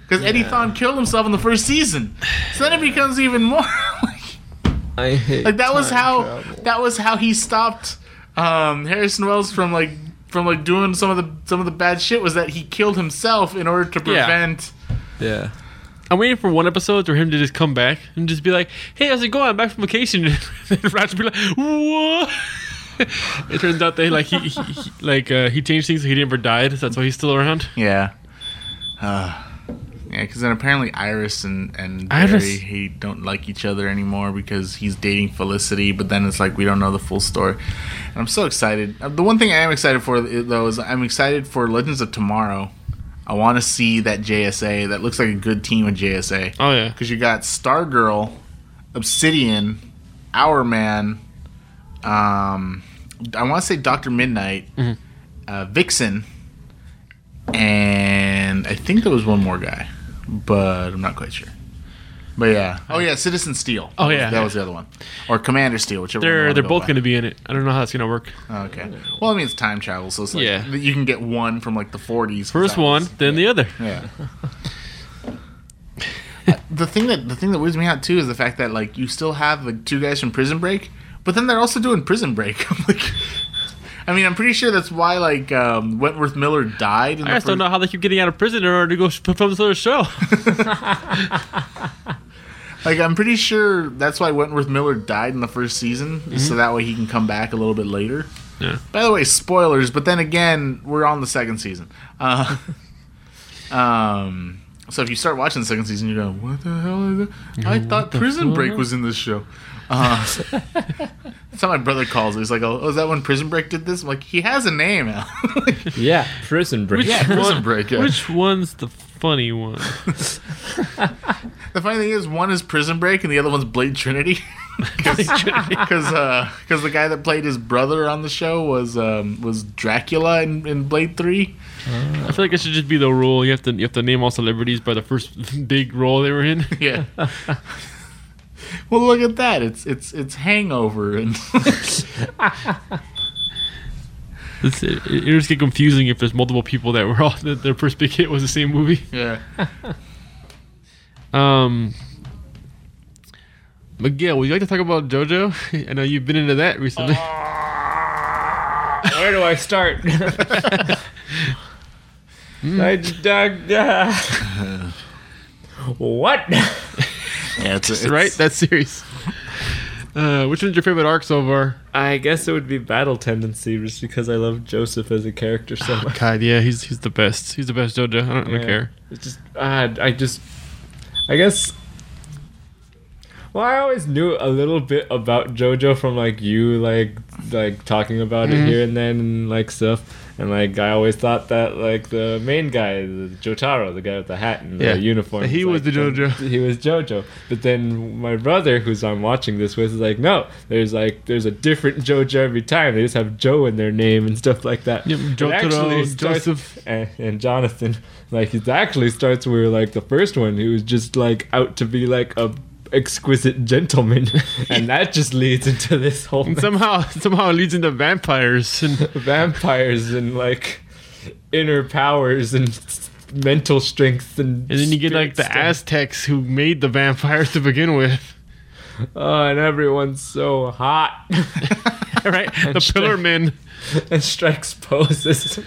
Because Eddie Thawne killed himself in the first season, so then it becomes even more like, I hate like that was how travel. that was how he stopped um, Harrison Wells from like from like doing some of the some of the bad shit was that he killed himself in order to Yeah. prevent. Yeah. I'm waiting for one episode for him to just come back and just be like, "Hey, how's it going? I'm back from vacation." and Ratchet be like, "What?" it turns out they like he, he, he like uh, he changed things so he never died. So that's why he's still around. Yeah. Uh, yeah, because then apparently Iris and and Iris- he don't like each other anymore because he's dating Felicity. But then it's like we don't know the full story. And I'm so excited. Uh, The one thing I am excited for though is I'm excited for Legends of Tomorrow. I want to see that JSA. That looks like a good team of JSA. Oh yeah, because you got Stargirl, Obsidian, Hourman, um, I want to say Doctor Midnight, Mhm. uh, Vixen, and I think there was one more guy, but I'm not quite sure. But yeah. Oh yeah, Citizen Steel. Oh, That was- yeah. that was the other one, or Commander Steel, whichever. They're they're go both going to be in it. I don't know how it's going to work. Oh, okay. Well, I mean, it's time travel, so it's like Yeah. you can get one from like the 40s. First one, was- then the other. Yeah. the thing that the thing that weirds me out too is the fact that like you still have the two guys from Prison Break, but then they're also doing Prison Break. I'm like, I mean, I'm pretty sure that's why like um, Wentworth Miller died. In I the just don't know how they keep getting out of prison in order to go film this other show. Like, I'm pretty sure that's why Wentworth Miller died in the first season, so that way he can come back a little bit later. Yeah. By the way, spoilers. But then again, we're on the second season. Uh, um. So if you start watching the second season, you're going, "What the hell is it?" I thought Prison Break was in this show. Uh, that's how my brother calls it. He's like, "Oh, is that when Prison Break did this?" I'm like, "He has a name, Al." Yeah, Prison Break. Yeah, Prison Break. Yeah. Which one's the funny one? The funny thing is, one is Prison Break and the other one's Blade Trinity. Because uh, the guy that played his brother on the show was um, was Dracula in, in Blade Three. I feel like it should just be the rule. You have to you have to name all celebrities by the first big role they were in. Yeah. well, look at that. It's it's it's Hangover and It's, it, it just get confusing if there's multiple people that were all that their first big hit was the same movie. yeah. Um, Miguel, would you like to talk about JoJo? I know you've been into that recently. Where do I start? I dug. uh, what? Yeah, it's, it's right? That series. Uh, which one's your favorite arc so far? I guess it would be Battle Tendency, just because I love Joseph as a character so much. God, yeah, he's he's the best. He's the best JoJo. I don't, I don't care. It's just, uh, I just, I guess. Well, I always knew a little bit about JoJo from like you, like like talking about Mm-hmm. it here and then, and like stuff. And like I always thought that like the main guy, the Jotaro, the guy with the hat and Yeah. the uniform, He was the JoJo. He was JoJo. But then my brother, who's I'm watching this with, is like, no, there's like there's a different JoJo every time. They just have Joe in their name and stuff like that. It Jotaro, actually starts- Joseph. and, and Jonathan. Like it actually starts where like the first one, he was just like out to be like a exquisite gentleman, and that just leads into this whole And somehow somehow it leads into vampires and vampires and like inner powers and mental strength and and then you get like the stuff. Aztecs who made the vampires to begin with. Oh, and everyone's so hot right? The And Pillar strength. Men. and strikes poses.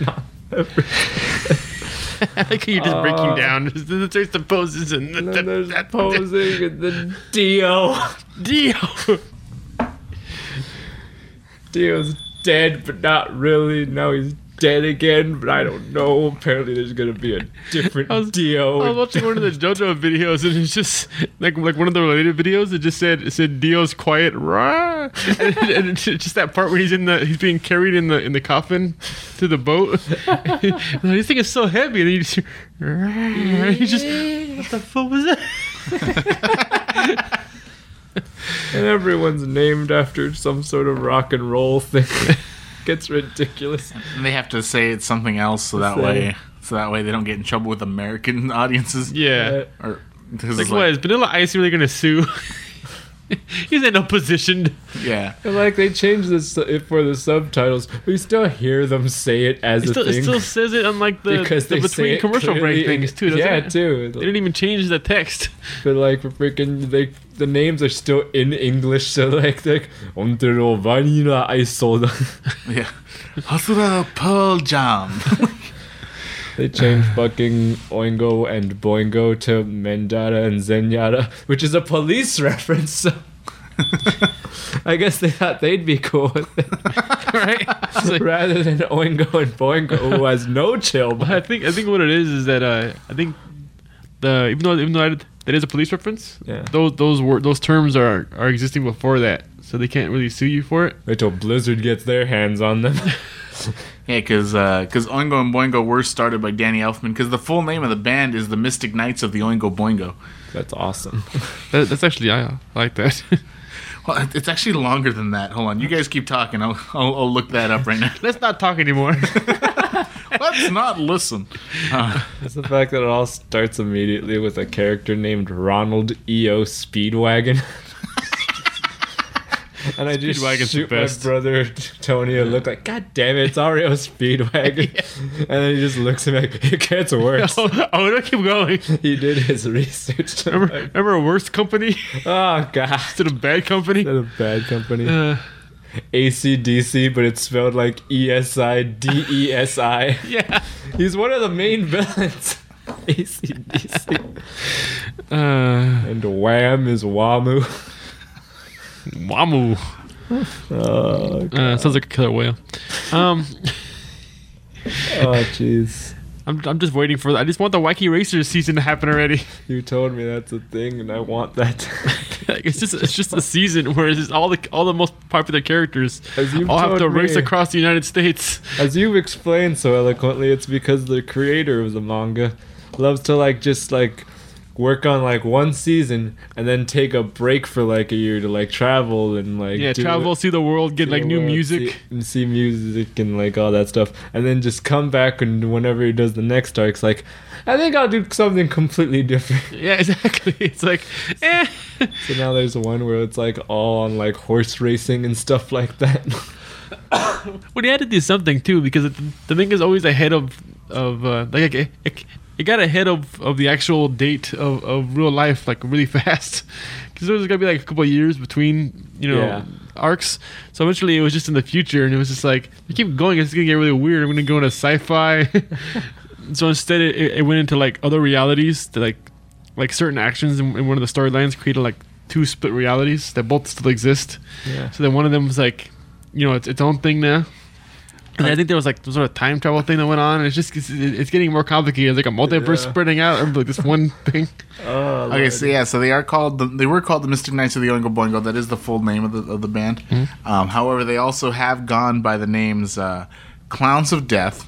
And all every- I like how you're just breaking Uh, down. There's the poses and, and then there's posing and then Dio. Dio. Dio's dead, but not really. Now he's dead again, but I don't know. Apparently, there's gonna be a different I was- Dio. I was watching one of the JoJo videos, and it's just like like one of the related videos. It just said it said Dio's quiet, rah, and, just that part where he's in the he's being carried in the in the coffin to the boat. this thing is so heavy, and he just rah, just what the fuck was that? and everyone's named after some sort of rock and roll thing. Gets ridiculous. And they have to say it's something else so that Say- way so that way they don't get in trouble with American audiences. Yeah. Or because Like, it's what like, is Vanilla Ice really gonna sue? he's in a position. yeah. And like they changed this it for the subtitles, we still hear them say it as It a still, it still says it on like the, because the between commercial break things too. Doesn't yeah, it? too. They didn't even change the text. But like for freaking they the names are still in English, so like like Ontero Vanilla Ice Soda. Yeah. Hasura Pearl Jam. They changed fucking Oingo and Boingo to Mondatta and Zenyatta, which is a police reference. So I guess they thought they'd be cool with it, right? Like- rather than Oingo and Boingo, who has no chill. But I think I think what it is is that uh, I think the even though even though that, that is a police reference, Yeah. those those wor- those terms are are existing before that, so they can't really sue you for it. wait till Blizzard gets their hands on them. Yeah, because because uh, Oingo and Boingo were started by Danny Elfman. Because the full name of the band is the Mystic Knights of the Oingo Boingo. That's awesome. That, that's actually I, I like that. Well, it's actually longer than that. Hold on, you guys keep talking. I'll I'll, I'll look that up right now. Let's not talk anymore. Let's not listen. Uh, It's the fact that it all starts immediately with a character named Ronald E.O. Speedwagon. and I just Speedwagon's the shoot my brother Tony a look like, God damn it, it's REO Speedwagon. And then he just looks at me like, it gets worse. oh, oh, don't keep going. he did his research. Remember, remember a worse company oh, God. instead of bad company? Not a bad company. Uh, ACDC, but it's spelled like E S I D E S I. yeah. He's one of the main villains. ACDC. Uh, And Wham is Wamuu. Wamuu. Oh, Uh, sounds like a killer whale. Um, oh, jeez. I'm, I'm just waiting for. I just want the Wacky Racers season to happen already. You told me that's a thing, and I want that. Like, it's just it's just a season where it's all the all the most popular characters all have to race me. across the United States. As you've explained so eloquently, it's because the creator of the manga loves to like just like work on like one season and then take a break for like a year to like travel and like Yeah, travel, it- see the world, get like new world, music. see, and see music and like all that stuff, and then just come back and whenever he does the next arc, it's like, I think I'll do something completely different. Yeah, exactly. It's like, eh. So now there's one where it's like all on like horse racing and stuff like that. Well, they had to do something too because the, the thing is always ahead of of uh, like it, it, it got ahead of, of the actual date of, of real life like really fast because there was gonna be like a couple of years between you know Yeah. arcs. So eventually it was just in the future and it was just like you keep going, it's gonna get really weird. I'm gonna go into sci-fi. So instead it, it went into like other realities that like like certain actions in, in one of the storylines created like two split realities that both still exist. yeah. So then one of them was like, you know, it's its own thing now. And I think there was like some sort of time travel thing that went on, and it's just it's, it's getting more complicated. It's like a multiverse Yeah. spreading out over like this one thing. Oh, okay, so yeah, so they are called. The, they were called the Mystic Knights of the Oingo Boingo. That is the full name of the of the band. Um, however, they also have gone by the names uh, Clowns of Death,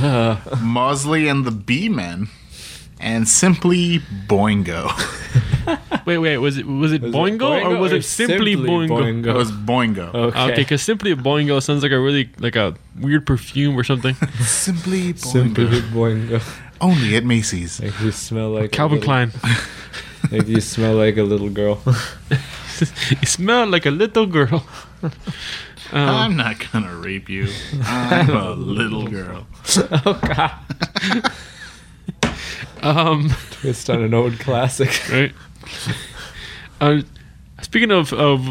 Uh, Mosley and the Bee Men, and simply Boingo. Wait, wait, was it was it Was it Boingo, or was or it simply, Boingo? it was Boingo. Okay. Okay, because simply Boingo sounds like a really like a weird perfume or something. Simply Boingo. Simply boingo. Only at Macy's. Make you smell like Calvin little, Klein. Make you smell like a little girl. you smell like a little girl. Um, I'm not gonna rape you. I'm a little girl. oh God! um, Twist on an old classic. right. Uh, speaking of of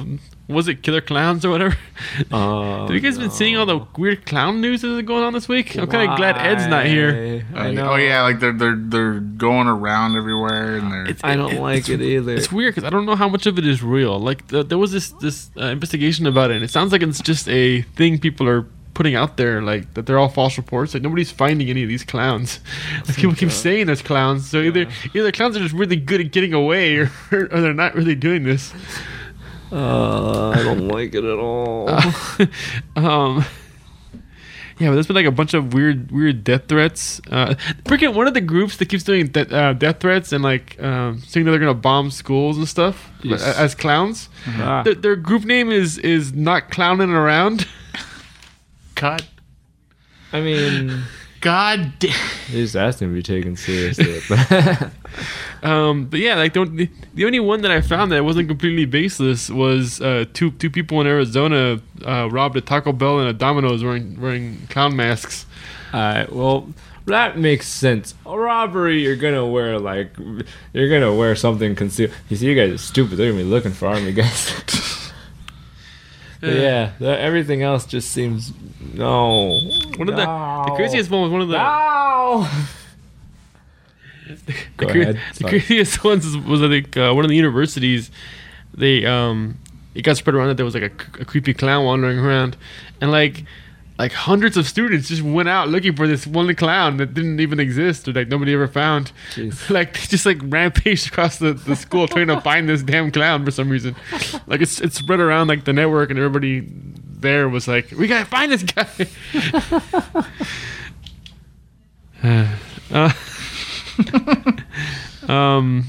was it Killer Clowns or whatever? Oh, Have you guys been seeing all the weird clown news that's going on this week? I'm kind of glad Ed's not here. I know. Oh yeah, like they're they're they're going around everywhere and they're. It's- I don't it- like it either. It's weird because I don't know how much of it is real. Like the, there was this this uh, investigation about it. and It sounds like it's just a thing people are putting out there, like that they're all false reports. Like nobody's finding any of these clowns. Like, people keep saying there's clowns. So either either clowns are just really good at getting away, or, or they're not really doing this. Uh, I don't like it at all. um, yeah, but there's been like a bunch of weird, weird death threats. Uh, freaking one of the groups that keeps doing de- uh, death threats and like um, saying that they're gonna bomb schools and stuff Yes. a- as clowns. Ah. Their, their group name is is not clowning around. God, I mean, God damn. they just asked him to be taken seriously. Um, but yeah, like don't the, the only one that I found that wasn't completely baseless was uh, two two people in Arizona uh, robbed a Taco Bell and a Domino's wearing wearing clown masks. Alright, well, that makes sense. A robbery, you're gonna wear like, you're gonna wear something concealed. You see, you guys are stupid. They're gonna be looking for army guys. Yeah, the, everything else just seems no. One of the the craziest one was one of the No. the, Go cra- ahead. the craziest ones was, was I think uh, one of the universities. They um it got spread around that there was like a creepy clown wandering around, and like like hundreds of students just went out looking for this one clown that didn't even exist or like nobody ever found. Jeez. like they just like rampaged across the, the school trying to find this damn clown for some reason. Like it's it's spread around like the network and everybody there was like, we gotta find this guy. uh, um,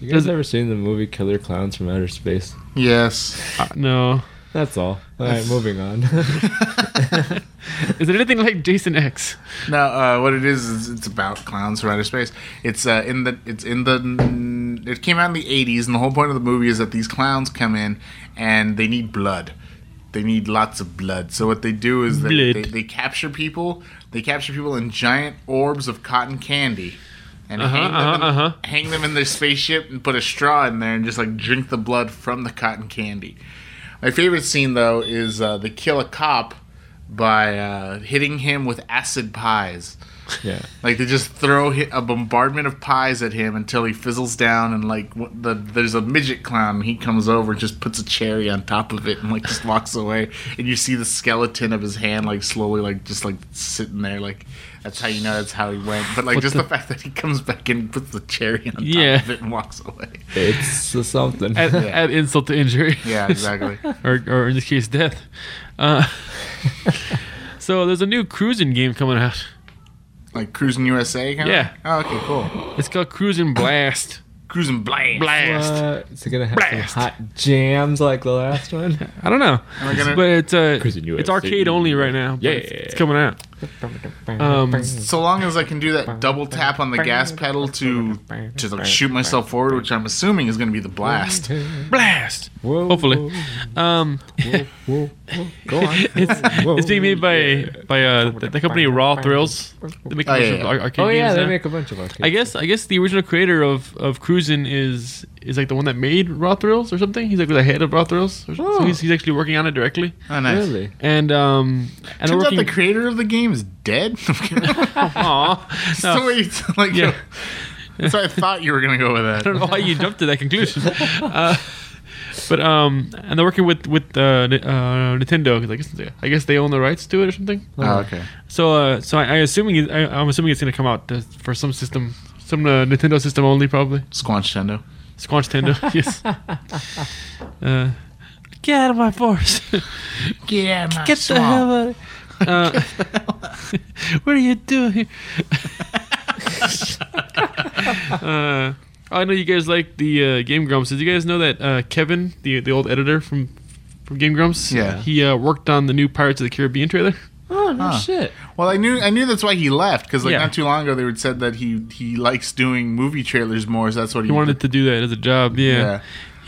You guys ever seen the movie Killer Clowns from Outer Space? Yes. uh, no. That's all. All right, moving on. Is it anything like Jason X? No, uh, what it is is it's about clowns from outer space. It's uh, in the it's in the it came out in the '80s, and the whole point of the movie is that these clowns come in and they need blood. They need lots of blood. So what they do is they, they, they capture people. They capture people in giant orbs of cotton candy. And Uh-huh, hang, them in, uh-huh, uh-huh. hang them in their spaceship and put a straw in there and just like drink the blood from the cotton candy. My favorite scene though is uh, they kill a cop by uh, hitting him with acid pies. Yeah. Like they just throw a bombardment of pies at him until he fizzles down, and like the there's a midget clown, and he comes over, just puts a cherry on top of it, and like just walks away, and you see the skeleton of his hand like slowly like just like sitting there, like that's how you know that's how he went. But like What just the- the, fact that he comes back and puts the cherry on top Yeah. of it and walks away. It's something. Add, Yeah. add insult to injury. Yeah, exactly. or, or in this case, death. Uh, so there's a new cruising game coming out. Like Cruis'n USA. Kind of? Yeah. Oh, okay, cool. It's called Cruis'n Blast. Cruis'n blast. Blast. What? Is it gonna have Blast. some hot jams like the last one? I don't know, Am I gonna- but it's uh, Cruising it's arcade only right now. but Yeah. it's, it's coming out. Um, So long as I can do that double tap on the gas pedal to to like shoot myself forward, which I'm assuming is going to be the blast. Blast. Whoa, Hopefully. Um, Whoa, whoa, whoa. Go on. it's, it's being made by by uh, the, the company Raw Thrills. They make a Oh, bunch yeah, of yeah. ar- arcade Oh yeah, games they now. make a bunch of arcades. I guess I guess the original creator of of Cruisin' is is like the one that made Raw Thrills or something. He's like the head of Raw Thrills. Or something. So Oh. he's, he's actually working on it directly. Oh, nice. Really? And um and they're Turns out the creator of the game is dead. Aw. That's No, you- like, Yeah. Why I thought you were going to go with that. I don't know why you jumped to that conclusion. Uh, but um, and they're working with with uh, uh, Nintendo 'cause I guess they, I guess they own the rights to it or something. Oh, okay. So uh, so I, I assuming I, I'm assuming it's gonna come out uh, for some system, some uh, Nintendo system only probably. Squanch Tendo. Squanch Nintendo, yes. Uh, get out of my forest. Get out of my Get the hell out. Of, uh, what are you doing? uh, I know you guys like the uh, Game Grumps. Did you guys know that uh, Kevin, the the old editor from from Game Grumps, Yeah. he uh, worked on the new Pirates of the Caribbean trailer. Oh no Huh. shit. Well, I knew I knew that's why he left because like Yeah. not too long ago they would said that he he likes doing movie trailers more, so that's what he, He wanted to do that as a job. Yeah. Yeah.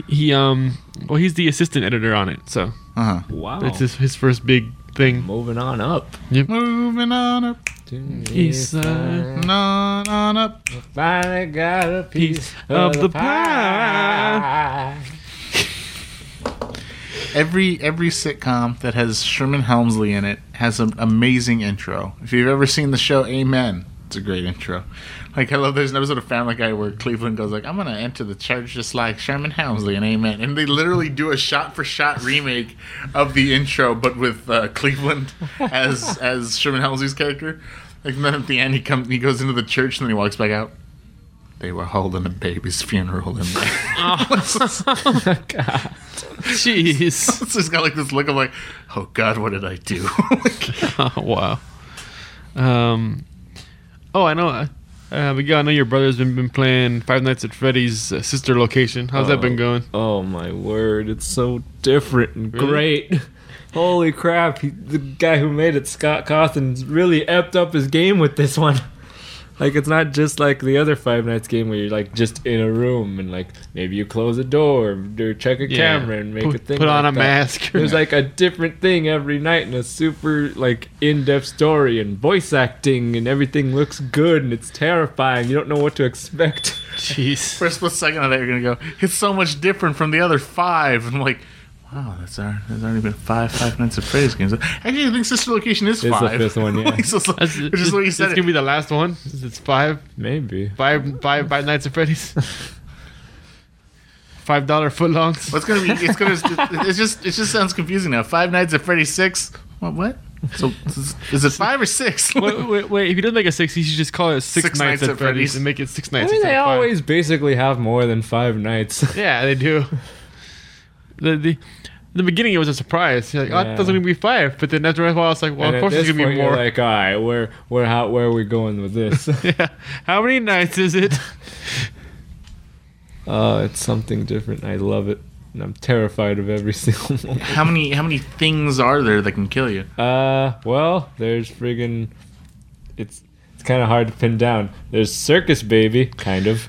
He um well he's the assistant editor on it, so Uh huh. Wow. it's his, his first big thing. Moving on up. Moving on up, to East the uh, side. on on up. Finally got a piece Piece of, of the the pie. Every every sitcom that has Sherman Hemsley in it has an amazing intro. If you've ever seen the show Amen, it's a great intro. Like I love there's an episode of Family Guy where Cleveland goes like, "I'm gonna enter the church just like Sherman Hemsley and Amen," and they literally do a shot for shot remake of the intro, but with uh, Cleveland as as Sherman Hemsley's character. Like then at the end he comes he goes into the church and then he walks back out. They were holding a baby's funeral in there. Oh, God. Jeez. it's just got like this look of like, oh God, what did I do? Like, oh, wow. Um. Oh, I know. Uh, uh, Miguel, I know your brother's been, been playing Five Nights at Freddy's uh, sister location. How's that been going? Oh my word, it's so different and Really? great. Holy crap, he, the guy who made it, Scott Cawthon's really epped up his game with this one. Like it's not just like the other Five Nights game where you're like just in a room and like maybe you close a door or check a Yeah. camera and make put, a thing. Put on a that. mask. There's like a different thing every night and a super like in-depth story and voice acting and everything looks good and it's terrifying. You don't know what to expect. Jeez. for a split second, I thought you were gonna go. It's so much different from the other five. And I'm like, wow, that's our, there's already been five Five Nights at Freddy's games. Actually, I think Sister Location is It's the five. fifth one, yeah. Like, so- so- That's, which is what you said. It's gonna be the last one. It's five, Maybe. five, five, five Nights at Freddy's. Five dollar footlongs. What's gonna be? It's gonna. It's just. It just sounds confusing now. Five Nights at Freddy's six. What? What? So is- is it five or six? wait, wait, wait, if he doesn't make a six, he should just call it six, Six nights, Nights at at Freddy's, Freddy's. and make it six Nights. I nights. mean, instead they of five. always basically have more than five nights. Yeah, they do. The the. In the beginning, it was a surprise. You're like, oh, Yeah. gonna be five. But then after a while, it's like, well, And of course, it's gonna be more. like, all right, where, where, how, where are we going with this? yeah. How many nights is it? Oh, it's something different. I love it. and I'm terrified of every single one. How many how many things are there that can kill you? Uh, well, there's friggin' it's it's kind of hard to pin down. There's Circus Baby, kind of.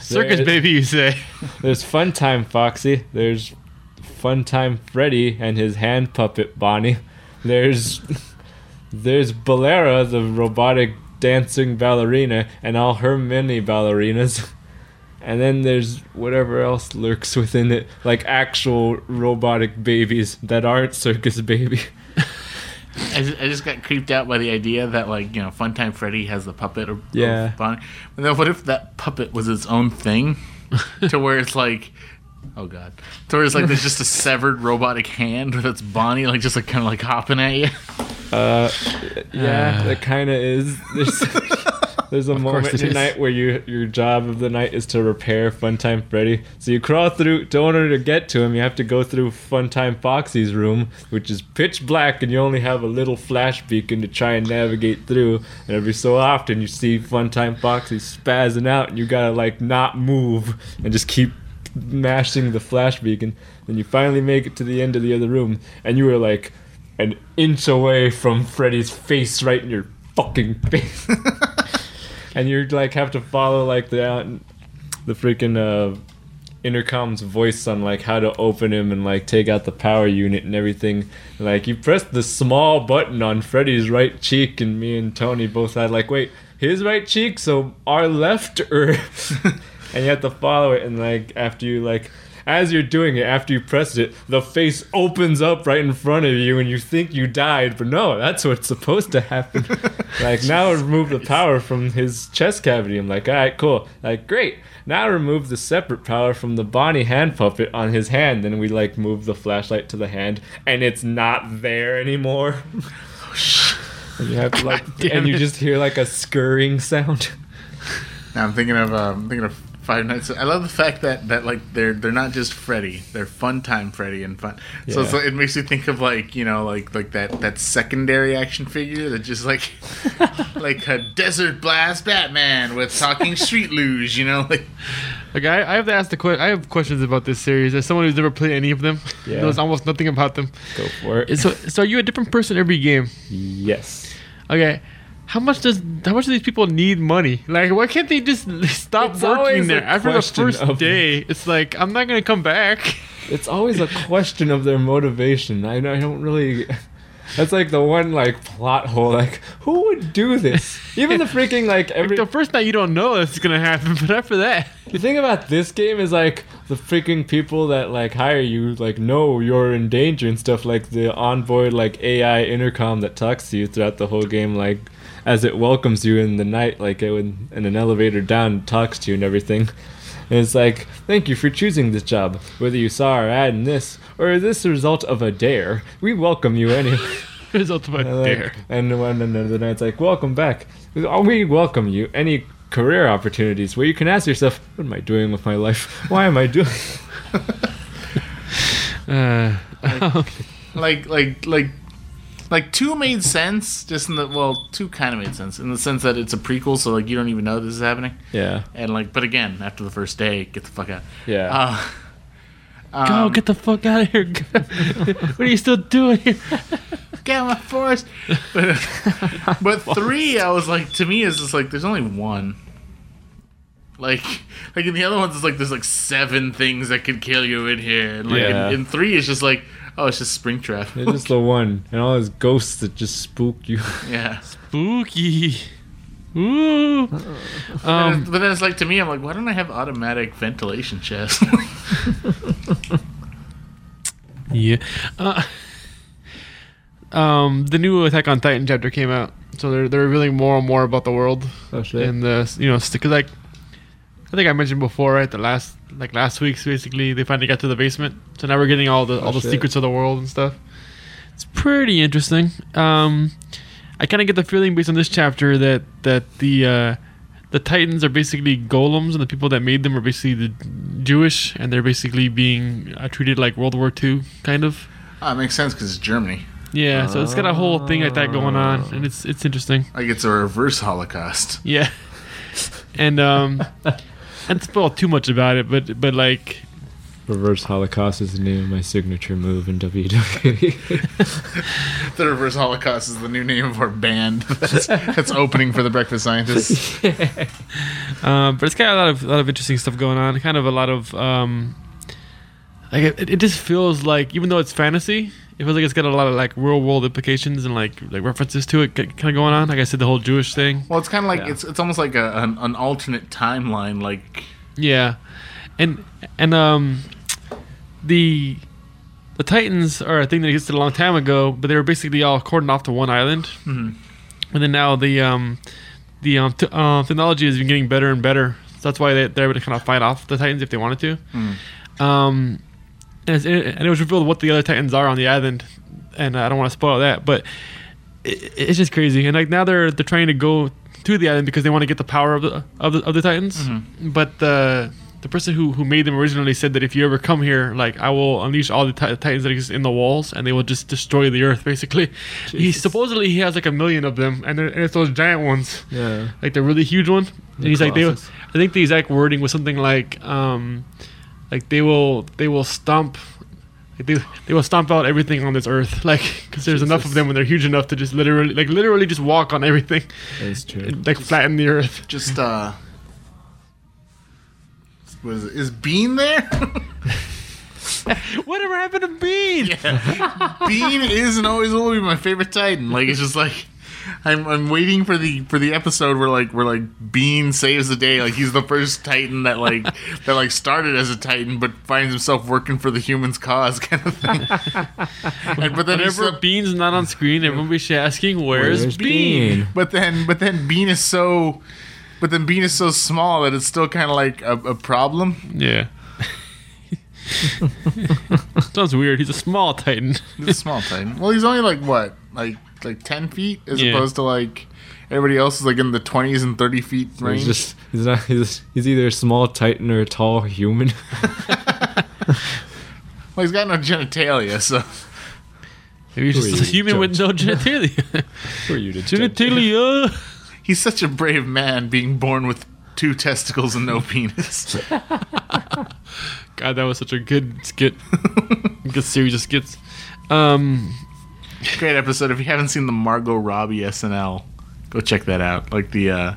Circus baby, you say? There's Funtime Foxy. There's Funtime Freddy and his hand puppet Bonnie. There's there's Ballora, the robotic dancing ballerina, and all her mini ballerinas. And then there's whatever else lurks within it, like actual robotic babies that aren't Circus Baby. I just, I just got creeped out by the idea that like you know Funtime Freddy has the puppet of, Yeah. Bonnie. But then what if that puppet was its own thing, to where it's like, oh god, to where like there's just a severed robotic hand that's Bonnie like just like kind of like hopping at you. Uh, yeah, Uh. that kind of is. There's, there's a moment it in the night where you your job of the night is to repair Funtime Freddy. So you crawl through. To order to get to him, you have to go through Funtime Foxy's room, which is pitch black, and you only have a little flash beacon to try and navigate through. And every so often, you see Funtime Foxy spazzing out, and you gotta like not move and just keep mashing the flash beacon. Then you finally make it to the end of the other room, and you were like an inch away from Freddy's face right in your fucking face. and you're like have to follow like the the freaking uh intercom's voice on like how to open him and like take out the power unit and everything. Like you press the small button on Freddy's right cheek and me and Tony both had like wait, his right cheek, so our left or and you have to follow it and like after you like as you're doing it, after you press it, the face opens up right in front of you, and you think you died, but no, that's what's supposed to happen. like now, remove the power from his chest cavity. I'm like, all right, cool. Like, great. Now remove the separate power from the Bonnie hand puppet on his hand. Then we like move the flashlight to the hand, and it's not there anymore. and you have to like, and you just hear like a scurrying sound. Now I'm thinking of um, I'm thinking of Five Nights. I love the fact that that like they're they're not just Freddy, they're Fun Time Freddy and fun. So it's Yeah. like, it makes you think of like you know like like that that secondary action figure that just like like a Desert Blast Batman with talking street luge. You know like Like I, I have to ask the question. I have questions about this series. As someone who's never played any of them, Yeah. knows almost nothing about them. Go for it. So, so are you a different person every game? yes. Okay. How much does how much do these people need money? Like, why can't they just stop It's working there after the first of- day? It's like I'm not gonna come back. It's always a question of their motivation. I, I don't really. That's like the one like plot hole. Like, who would do this? Even the freaking like every. the first night you don't know that's gonna happen, but after that, The thing about this game is like the freaking people that like hire you like know you're in danger and stuff. Like the onboard like AI intercom that talks to you throughout the whole game. Like as it welcomes you in the night, like uh, it would in an elevator down, talks to you and everything. And it's like, thank you for choosing this job. Whether you saw our ad in this or is this the result of a dare, we welcome you anyway. result of a And, like, dare. and one another night, it's like, welcome back. Oh, We welcome you. Any career opportunities where you can ask yourself, what am I doing with my life? Why am I doing? Uh, um, like like like like two made sense just in the well two kind of made sense in the sense that it's a prequel so like you don't even know this is happening yeah, and like but again after the first day get the fuck out yeah. uh, go um, get the fuck out of here! what are you still doing here? get out of my forest but, but three i was like to me is just like there's only one like like in the other ones it's like there's like seven things that could kill you in here and like Yeah. in, in three it's just like oh it's just springtrap It's just the one, and all those ghosts that just spook you. yeah Spooky. Ooh. But Um, but then it's like to me, I'm like, why don't I have automatic ventilation chest? yeah. Uh, um, the new Attack on Titan chapter came out, so they're they're revealing more and more about the world Oh shit! and the you know because like I think I mentioned before, right? The last like last week's basically they finally got to the basement, so now we're getting all the all Oh, the shit. secrets of the world and stuff. It's pretty interesting. Um, I kind of get the feeling based on this chapter that that the uh, the Titans are basically golems, and the people that made them are basically the Jewish, and they're basically being uh, treated like World War II, kind of. oh, it makes sense because it's Germany. Yeah, so it's got a whole thing like that going on, and it's it's interesting. Like it's a reverse Holocaust. Yeah, and um, and spoil too much about it, but but like Reverse Holocaust is the name of my signature move in WWE. The Reverse Holocaust is the new name of our band that's, that's opening for the Breakfast Scientists. Um, but it's got a lot of a lot of interesting stuff going on. Kind of a lot of um, like it, it just feels like even though it's fantasy, it feels like it's got a lot of like real world implications and like like references to it kind of going on. Like I said, the whole Jewish thing. Well, it's kind of like Yeah. it's it's almost like a, an, an alternate timeline. Like Yeah, and and um, the the Titans are a thing that existed a long time ago, but they were basically all cordoned off to one island, Mhm. and then now the um the um, t- uh, technology has been getting better and better. So that's why they, they're able to kind of fight off the Titans if they wanted to. Um, and, it's, and it was revealed what the other Titans are on the island, and I don't want to spoil that, but it, it's just crazy. And like now they're they're trying to go to the island because they want to get the power of the of the, of the Titans. But the the person who, who made them originally said that if you ever come here, like I will unleash all the ti- Titans that exist in the walls, and they will just destroy the earth. Basically, he supposedly he has like a million of them, and, they're, and it's those giant ones yeah. like the really huge one. And he's like, they, I think the exact wording was something like, um, like they will, they will stomp, they, they will stomp out everything on this earth, like because there's enough of them and they're huge enough to just literally, like literally, just walk on everything, That's true. and, like flatten the earth. just uh, what is it? Is Bean there? Whatever happened to Bean? Bean is and always will be my favorite Titan. Like it's just like. I'm, I'm waiting for the for the episode where like where like Bean saves the day like he's the first Titan that like that like started as a Titan but finds himself working for the humans cause kind of thing. and, but then he's Whenever so- Bean's not on screen, everyone be asking, "Where's, Where's Bean?" Bean? But then, but then Bean is so, but then Bean is so small that it's still kind of like a, a problem. Yeah. Sounds weird. He's a small Titan. He's a small Titan. Well, he's only like what, like like ten feet, as Yeah. opposed to like everybody else is like in the twenties and thirty feet range. He's just he's not he's, he's either a small titan or a tall human. well, he's got no genitalia, so Maybe he's just a you to human with no genitalia. Who are you to judge? genitalia. he's such a brave man being born with two testicles and no penis. God, that was such a good skit. good series of skits. Um, Great episode. If you haven't seen the Margot Robbie SNL, go check that out. Like the uh,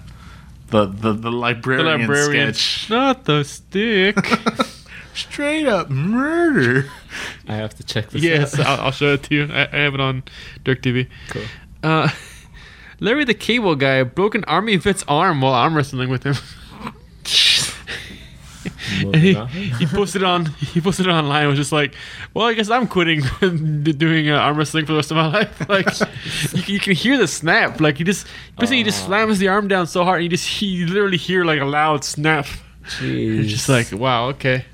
the the the librarian, the librarian, librarian. sketch. Not the stick. Straight up murder. I have to check this yes, out. I'll, I'll show it to you. I, I have it on Dirk TV. Cool. Uh, Larry the Cable Guy broke an army vet's arm while arm wrestling with him. And he, on. he posted on he posted it online. Was just like, well, I guess I'm quitting doing uh, arm wrestling for the rest of my life. Like, you, can- you can hear the snap. Like he just basically he just slams the arm down so hard, and you just he literally hear like a loud snap. Jeez. It's just like, wow, okay.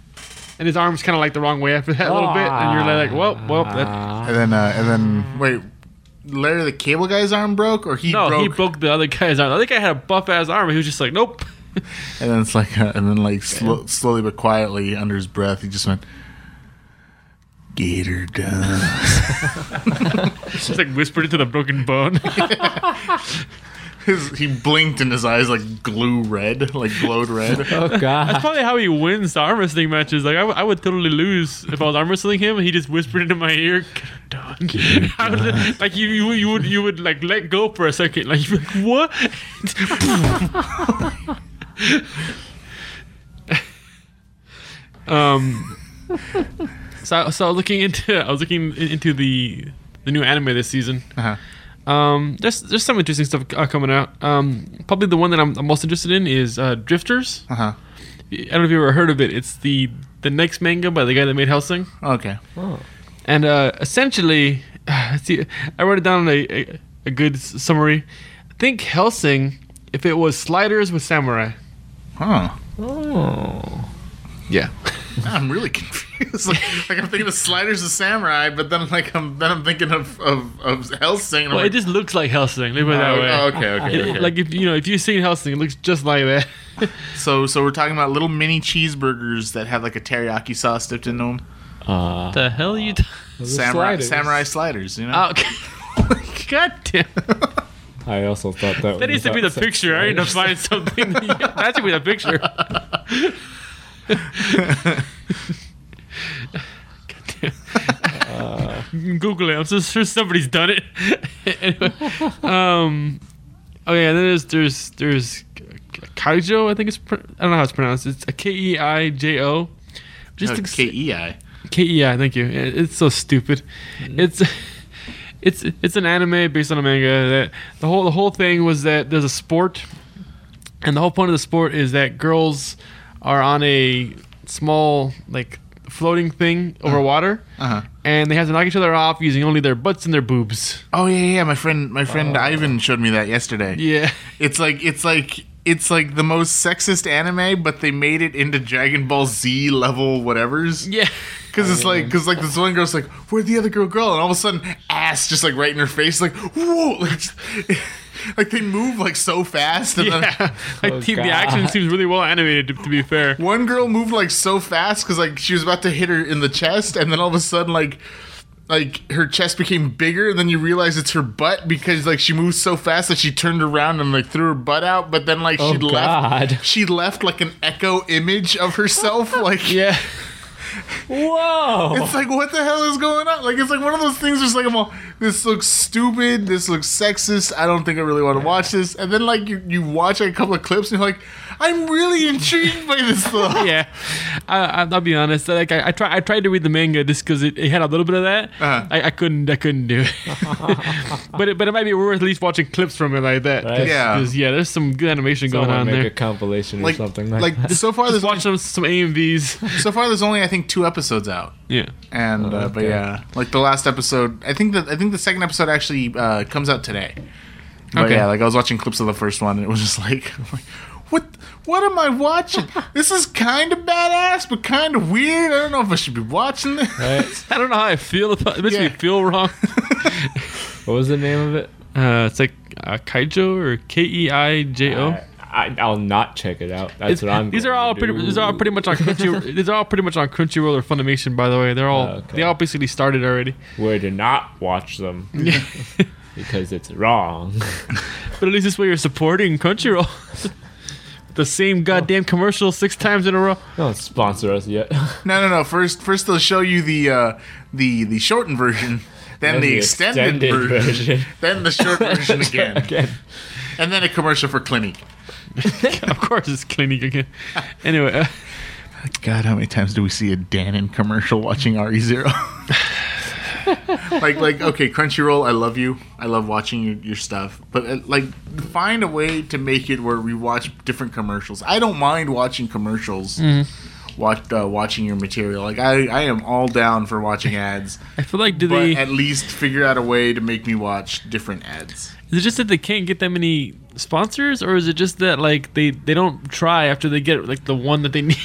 And his arm's kind of like the wrong way after that a little bit, and you're like, well, well, that, And then uh, and then wait, Larry the Cable Guy's arm broke, or he no, broke? he broke the other guy's arm. The other guy had a buff ass arm, and he was just like, nope. And then it's like, uh, and then like slo- slowly but quietly under his breath, he just went, "Gator her done." Just like whispered into the broken bone. His, he blinked and his eyes like glue red, like glowed red. oh That's god. probably how he wins the arm wrestling matches. Like I, w- I would totally lose if I was arm wrestling him and he just whispered into my ear, "Get her done." I would, like you, you, you would, you would like let go for a second. Like you'd be like, what? Um. So, so I was looking into, I was looking into the the new anime this season. Uh-huh. Um, there's there's some interesting stuff uh, coming out. Um, probably the one that I'm, I'm most interested in is uh, Drifters. Uh huh. I don't know if you ever heard of it. It's the the next manga by the guy that made Hellsing, Okay. Oh. and uh, essentially, see, I wrote it down in a, a, a good summary. I think Hellsing if it was Sliders with Samurai. Huh. Oh. Yeah. I'm really confused. like, like I'm thinking of Sliders of Samurai, but then like I'm then I'm thinking of of, of Hellsing. and I'm Well, it just looks like Hellsing. Leave it that oh, way. oh, okay, okay, It- okay. Like if you know if you've seen Hellsing, it looks just like that. so so we're talking about little mini cheeseburgers that have like a teriyaki sauce dipped into them. Uh, the hell you? T- those Samurai sliders. samurai sliders, you know. oh, God damn. I also thought that. That needs to be the picture. I need to find something. that should be the picture. uh, Google it. I'm so sure somebody's done it. anyway, um, oh yeah, then there's there's there's Keijo. I think it's pr- I don't know how it's pronounced. It's a K E I J O. Just oh, K E I. K E I. Thank you. It's so stupid. Mm-hmm. It's it's it's an anime based on a manga. That the whole the whole thing was that there's a sport, and the whole point of the sport is that girls are on a small like floating thing over water, Uh huh. and they have to knock each other off using only their butts and their boobs. Oh yeah, yeah. My friend, my friend Ivan showed me that yesterday. Yeah. It's like it's like it's like the most sexist anime, but they made it into Dragon Ball Z level whatever's. Yeah. Cause it's like, cause like this one girl's like, "Where'd the other girl go?" And all of a sudden, ass just like right in her face, like, "Whoa!" Like, like they move like so fast. And then Yeah. Like, Oh, the the action seems really well animated, to, to be fair. one girl moved like so fast because like she was about to hit her in the chest, and then all of a sudden, like, like her chest became bigger, and then you realize it's her butt because like she moved so fast that she turned around and like threw her butt out, but then like Oh, she left, God. she left like an echo image of herself, like Yeah. Whoa! It's like what the hell is going on? Like it's like one of those things. Just like I'm all, this looks stupid. This looks sexist. I don't think I really want to watch this. And then like you, you watch like, a couple of clips and you're like, I'm really intrigued by this though. yeah, I, I- I'll be honest. Like I, I try, I tried to read the manga just because it, it had a little bit of that. Uh-huh. I, I couldn't, I couldn't do it. but it, but it might be worth at least watching clips from it like that. 'cause- Right. Yeah. 'cause, yeah. There's some good animation going Someone on make there. a compilation or Like something like, like that. so far Just there's watch some some AMVs. so far there's only I think two episodes out. yeah. And uh, but okay. yeah, like the last episode, I think that I think the second episode actually uh, comes out today. But Okay. yeah, like I was watching clips of the first one, and it was just like, like, what what am I watching? this is kind of badass, but kind of weird. I don't know if I should be watching this. Right? I don't know how I feel about it. It makes me feel wrong. What was the name of it? Uh, it's like uh, Keijo or K E I J O. I, I, I'll not check it out. That's It's- what I'm. these are going all to pretty. do. These are all pretty much on Crunchy. these are all pretty much on Crunchyroll or Funimation. By the way, they're all okay. they all basically started already. Where to not watch them Yeah, because it's wrong. but at least this way you're supporting Crunchyroll. The same goddamn commercial six times in a row. Don't sponsor us yet. No, no, no. First, first they'll show you the uh, the the shortened version, then And the, extended, version, then the short version again, Again. and then a commercial for Clinique. of course, it's Clinique again. Anyway, uh, God, how many times do we see a Dannon commercial watching RE Zero? Like, like, okay, Crunchyroll, I love you. I love watching your, your stuff, but uh, like, find a way to make it where we watch different commercials. I don't mind watching commercials. Watch, uh, watching your material. Like I, I am all down for watching ads, I feel like do but they? at least figure out a way to make me watch different ads. Is it just that they can't get that many sponsors, or is it just that like they they don't try after they get like the one that they need?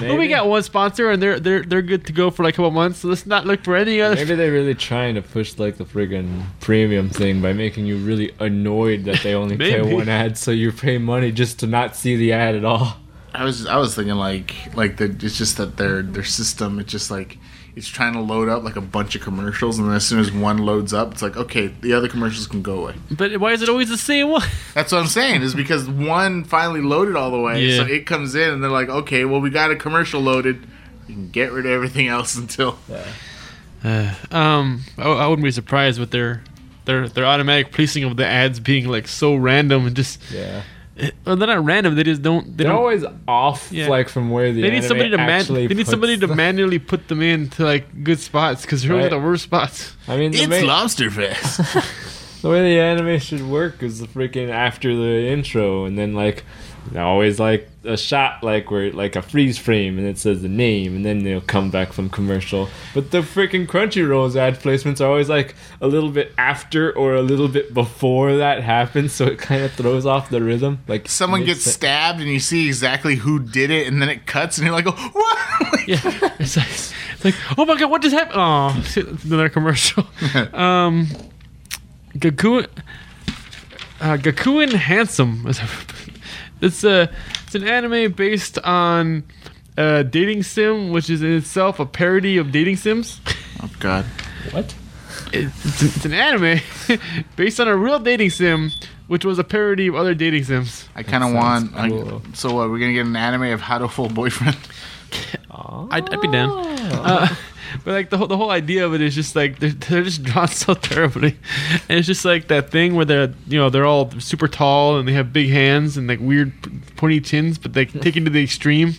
well, we got one sponsor and they're they're they're good to go for like a couple months. So let's not look for any other. Maybe they're really trying to push like the friggin' premium thing by making you really annoyed that they only play Maybe. one ad, so you pay money just to not see the ad at all. I was I was thinking like like the it's just that their their system it's just like it's trying to load up like a bunch of commercials and then as soon as one loads up it's like okay the other commercials can go away. But why is it always the same one? That's what I'm saying is because one finally loaded all the way Yeah. so it comes in and they're like okay well we got a commercial loaded you can get rid of everything else until Um, I, I wouldn't be surprised with their their their automatic placing of the ads being like so random and just Yeah. Well, they're not random. They just don't. They They're don't. always off Yeah. like from where the they need somebody to man. They need puts somebody to manually put them into like good spots because they're always Right. the worst spots. I mean, the, it's main- Lobster Fest. the way the anime should work is the freaking after the intro, and then like always like a shot like where like a freeze frame, and it says the name, and then they'll come back from commercial. But the freaking Crunchyroll's ad placements are always like a little bit after or a little bit before that happens, so it kind of throws off the rhythm. Like Someone gets it- stabbed and you see exactly who did it and then it cuts and you're like oh, what Like, Yeah, it's like, it's like oh my god, what just happened? Oh, another commercial. um, Gaku, uh, Gakuen Handsome. It's a it's an anime based on uh, dating sim, which is in itself a parody of dating sims. oh god what? It's, it's an anime based on a real dating sim, which was a parody of other dating sims. I kind of want. cool. I, so what? We're gonna get an anime of how to fool boyfriend. I'd, I'd be down. Uh, but like the whole, the whole idea of it is just like they're, they're just drawn so terribly, and it's just like that thing where they're you know they're all super tall and they have big hands and like weird pointy chins, but they take it to the extreme,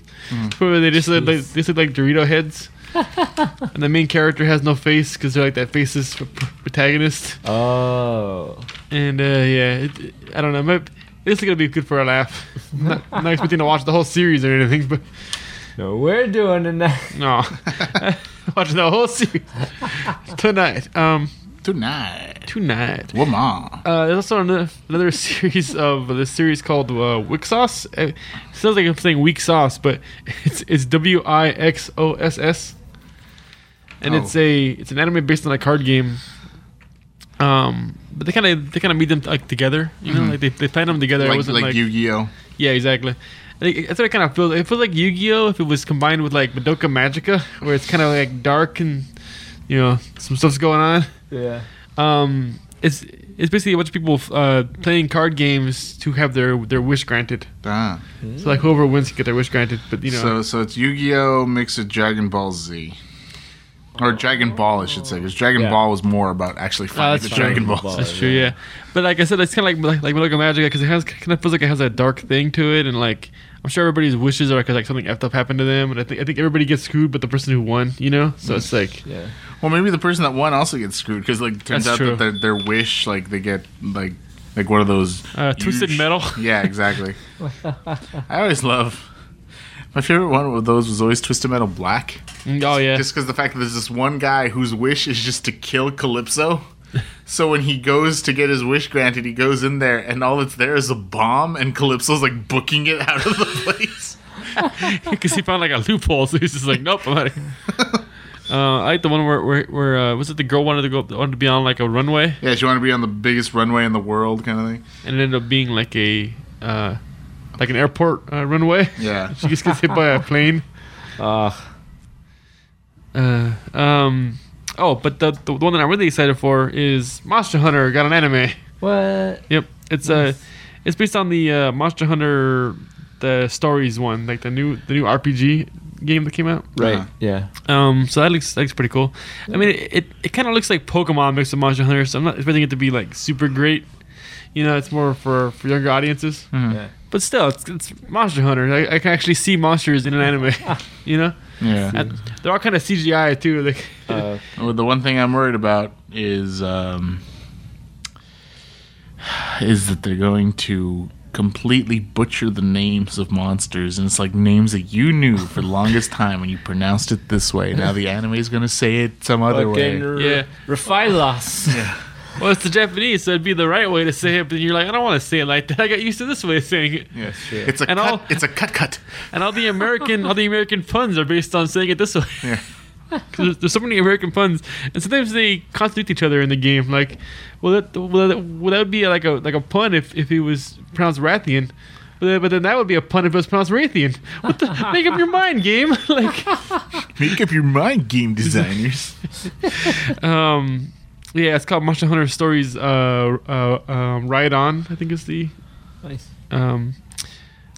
where they just look like, they just look like Dorito heads. and the main character has no face because they're like that faceless p- p- protagonist. Oh. And uh, yeah, it, it- I don't know. Maybe, this is gonna be good for a laugh. I'm not, I'm not expecting to watch the whole series or anything, but No, we're doing tonight. no, watching the whole series tonight. Um, Tonight. tonight. Woman. Uh, there's also another, another series of this series called uh, WIXOSS. Uh, It sounds like I'm saying weak sauce, but it's it's W I X O S S, and Oh. it's a it's an anime based on a card game. Um, but they kind of they kind of meet them like together, you know, like they they find them together. it wasn't like, like, Yu-Gi-Oh. yeah, exactly. I think that's what it kind of feels. It feels like Yu-Gi-Oh if it was combined with like Madoka Magica, where it's kind of like dark and you know some stuff's going on. Yeah. Um, it's it's basically a bunch of people uh, playing card games to have their their wish granted. Ah. So like whoever wins can get their wish granted. But you know, So so it's Yu-Gi-Oh mixed with Dragon Ball Z. Or Dragon Ball, I should say, because Dragon Yeah. Ball was more about actually fighting that's the true. Dragon Balls. Ball. that's true. Yeah, but like I said, it's kind of like like, like Madoka Magica because it has kind of feels like it has a dark thing to it, and like I'm sure everybody's wishes are because like something effed up happened to them, and I think I think everybody gets screwed, but the person who won, you know. So it's like Yeah. Well, maybe the person that won also gets screwed because like turns That's out true. that their, their wish, like they get like like one of those Uh, Twisted huge- Metal. Yeah, exactly. I always love. My favorite one of those was always Twisted Metal Black. mm, oh yeah, Just because the fact that there's this one guy whose wish is just to kill Calypso. So when he goes to get his wish granted, he goes in there and all that's there is a bomb, and Calypso's like booking it out of the place. because he found like a loophole, so he's just like, nope, I'm out of here. Uh, I like the one where where, where uh, was it the girl wanted to go wanted to be on like a runway yeah, she wanted to be on the biggest runway in the world, kind of thing. and it ended up being like a uh, like an airport uh, runway. Yeah. She just gets hit by a plane. Ah. Uh, um, oh, but the, the one that I'm really excited for is Monster Hunter got an anime. what? Yep, it's uh, it's based on the uh, Monster Hunter the stories one, like the new the new RPG game that came out. Right. Uh-huh. Yeah. Um, so that looks that looks pretty cool. I mean, it it, it kind of looks like Pokemon mixed with Monster Hunter, so I'm not expecting it to be like super great. You know, it's more for for younger audiences. Yeah. But still, it's, it's Monster Hunter. I, I can actually see monsters in an anime. you know, Yeah. and they're all kind of CGI too. Like, Uh, Well, the one thing I'm worried about is um, is that they're going to completely butcher the names of monsters, and it's like names that you knew for the longest time and you pronounced it this way. Now the anime is going to say it some other way. fucking Yeah. Rathalos. well, it's the Japanese, so it'd be the right way to say it. But you're like, I don't want to say it like that. I got used to this way of saying it. Yeah, true. it's a And cut. all- it's a cut. Cut. And all the American, all the American puns are based on saying it this way. Yeah. 'Cause there's, there's so many American puns, and sometimes they contradict each other in the game. Like, well, that well, that, well, that would be like a like a pun if, if it was pronounced Rathian, but then, but then that would be a pun if it was pronounced Rathian. What the? make up your mind, game. like, Make up your mind, game designers. um, yeah, it's called Monster Hunter Stories. Uh, uh, um, Ride On, I think is the nice. um,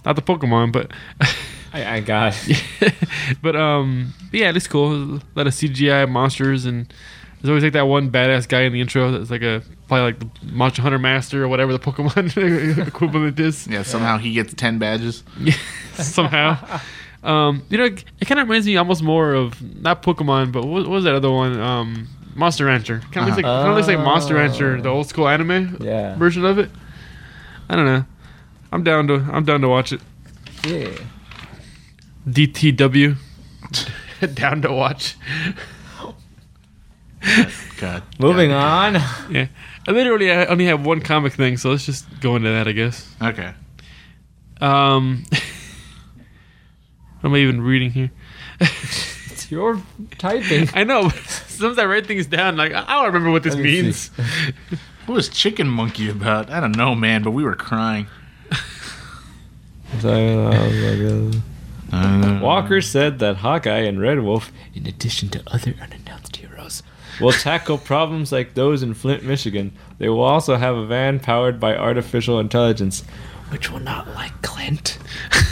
not the Pokemon, but I, I got it. but um, yeah, it's cool. A lot of CGI monsters, and there's always like that one badass guy in the intro that's like a probably like the Monster Hunter Master or whatever the Pokemon equivalent is. yeah. Somehow he gets ten badges. Yeah, somehow. Um, you know, it, it kind of reminds me almost more of not Pokemon, but what, what was that other one? Um, Monster Rancher. Kind of looks like kind of looks like Monster Rancher, the old school anime Yeah. version of it. I don't know. I'm down to I'm down to watch it. Yeah. DTW. down to watch. God. Moving on. Yeah. I literally I only have one comic thing, so let's just go into that, I guess. Okay. Um, what am I even reading here? It's your typing. I know, but sometimes I write things down like I don't remember what this Let me means. What was Chicken Monkey about? I don't know, man, but we were crying. Uh, Walker said that Hawkeye and Red Wolf, in addition to other unannounced heroes, will tackle problems like those in Flint, Michigan. They will also have a van powered by artificial intelligence, which will not like Clint.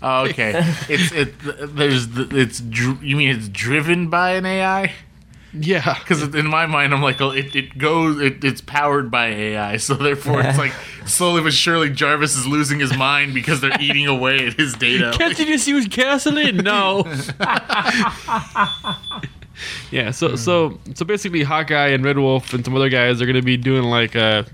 Oh, okay. it's it. There's the- it's. You mean it's driven by an AI? Yeah. Because in my mind, I'm like, oh, it, it goes, it, it's powered by AI, so therefore it's like slowly but surely Jarvis is losing his mind because they're eating away at his data. Can't you just use gasoline? No. yeah. So so so basically, Hawkeye and Red Wolf and some other guys are gonna be doing like a,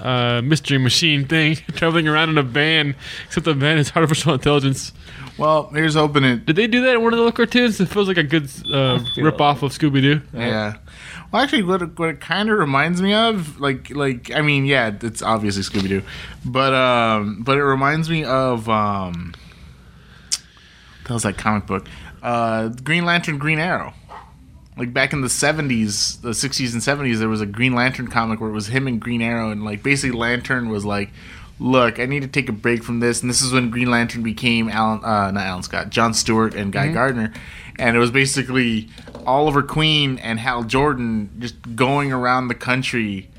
a mystery machine thing, traveling around in a van. Except the van is artificial intelligence. Well, here's hoping it. Did they do that in one of the cartoons? It feels like a good uh, rip off of Scooby Doo. Yeah. Well, actually, what it, what it kind of reminds me of, like, like I mean, yeah, it's obviously Scooby Doo, but um, but it reminds me of um, that was that comic book, uh, Green Lantern, Green Arrow. Like back in the seventies, the sixties and seventies, there was a Green Lantern comic where it was him and Green Arrow, and like basically Lantern was like, "Look, I need to take a break from this," and this is when Green Lantern became Alan, uh, not Alan Scott, John Stewart and Guy Gardner, and it was basically Oliver Queen and Hal Jordan just going around the country,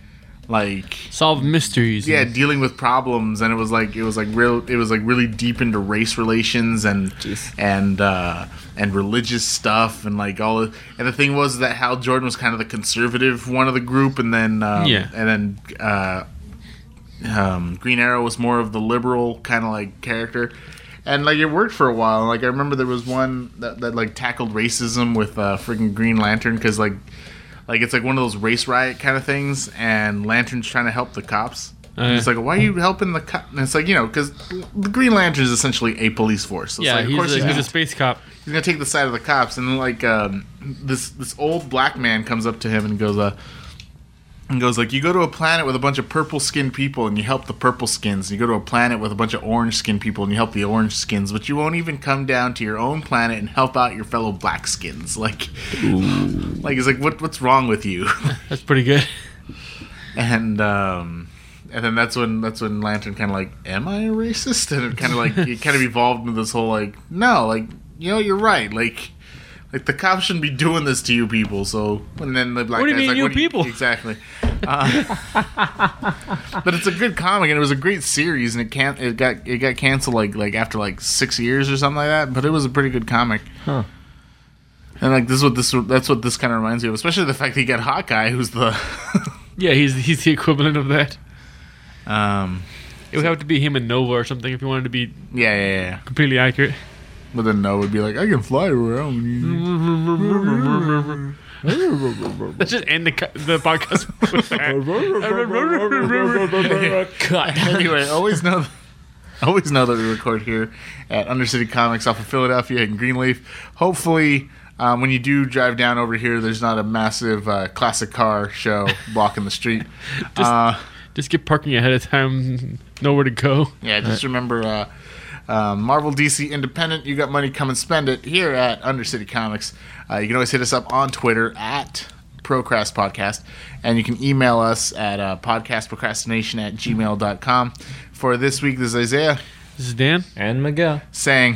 like Solve mysteries. yeah, dealing with problems, and it was like it was like real. It was like really deep into race relations and Jeez. and uh, and religious stuff, and like all. Of, and the thing was that Hal Jordan was kind of the conservative one of the group, and then um, Yeah. and then uh, um, Green Arrow was more of the liberal kind of like character. And like it worked for a while. Like I remember there was one that, that like tackled racism with uh, freaking Green Lantern because like like it's like one of those race riot kind of things, and Lantern's trying to help the cops. Uh. it's like, why are you helping the cop? And it's like, you know, because the Green Lantern is essentially a police force. So it's Yeah, like, of he's, course a, he's, he's gonna, a space cop. he's gonna take the side of the cops. And then like um, this this old black man comes up to him and goes, uh, and goes like, you go to a planet with a bunch of purple skinned people and you help the purple skins. You go to a planet with a bunch of orange skinned people and you help the orange skins, but you won't even come down to your own planet and help out your fellow black skins. Like, like it's like, what what's wrong with you? That's pretty good. and um and then that's when that's when lantern kind of like am i a racist and it kind of like it kind of evolved into this whole like no like you know you're right like like the cops shouldn't be doing this to you people so and then the black What do you mean, like you people? exactly uh, but it's a good comic and it was a great series and it can't it got it got canceled like like after like six years or something like that but it was a pretty good comic Huh. and like this is what this that's what this kind of reminds me of especially the fact that you got hawkeye who's the Yeah, he's he's the equivalent of that. um It would have to be him and Nova or something if you wanted to be yeah yeah yeah completely accurate. But then no would be like, I can fly around. Let's just end the the podcast with that. Cut. anyway, always know, always know that we record here at Undercity Comics off of Philadelphia and Greenleaf. Hopefully, um, when you do drive down over here, there's not a massive uh, classic car show blocking the street. uh, Just get parking ahead of time. Nowhere to go. yeah, just remember. Uh, uh, Marvel DC Independent, you got money, come and spend it here at Undercity Comics. Uh, you can always hit us up on Twitter at Procrast Podcast, and you can email us at uh, podcastprocrastination at gmail.com. For this week, this is Isaiah This is Dan. And Miguel. saying.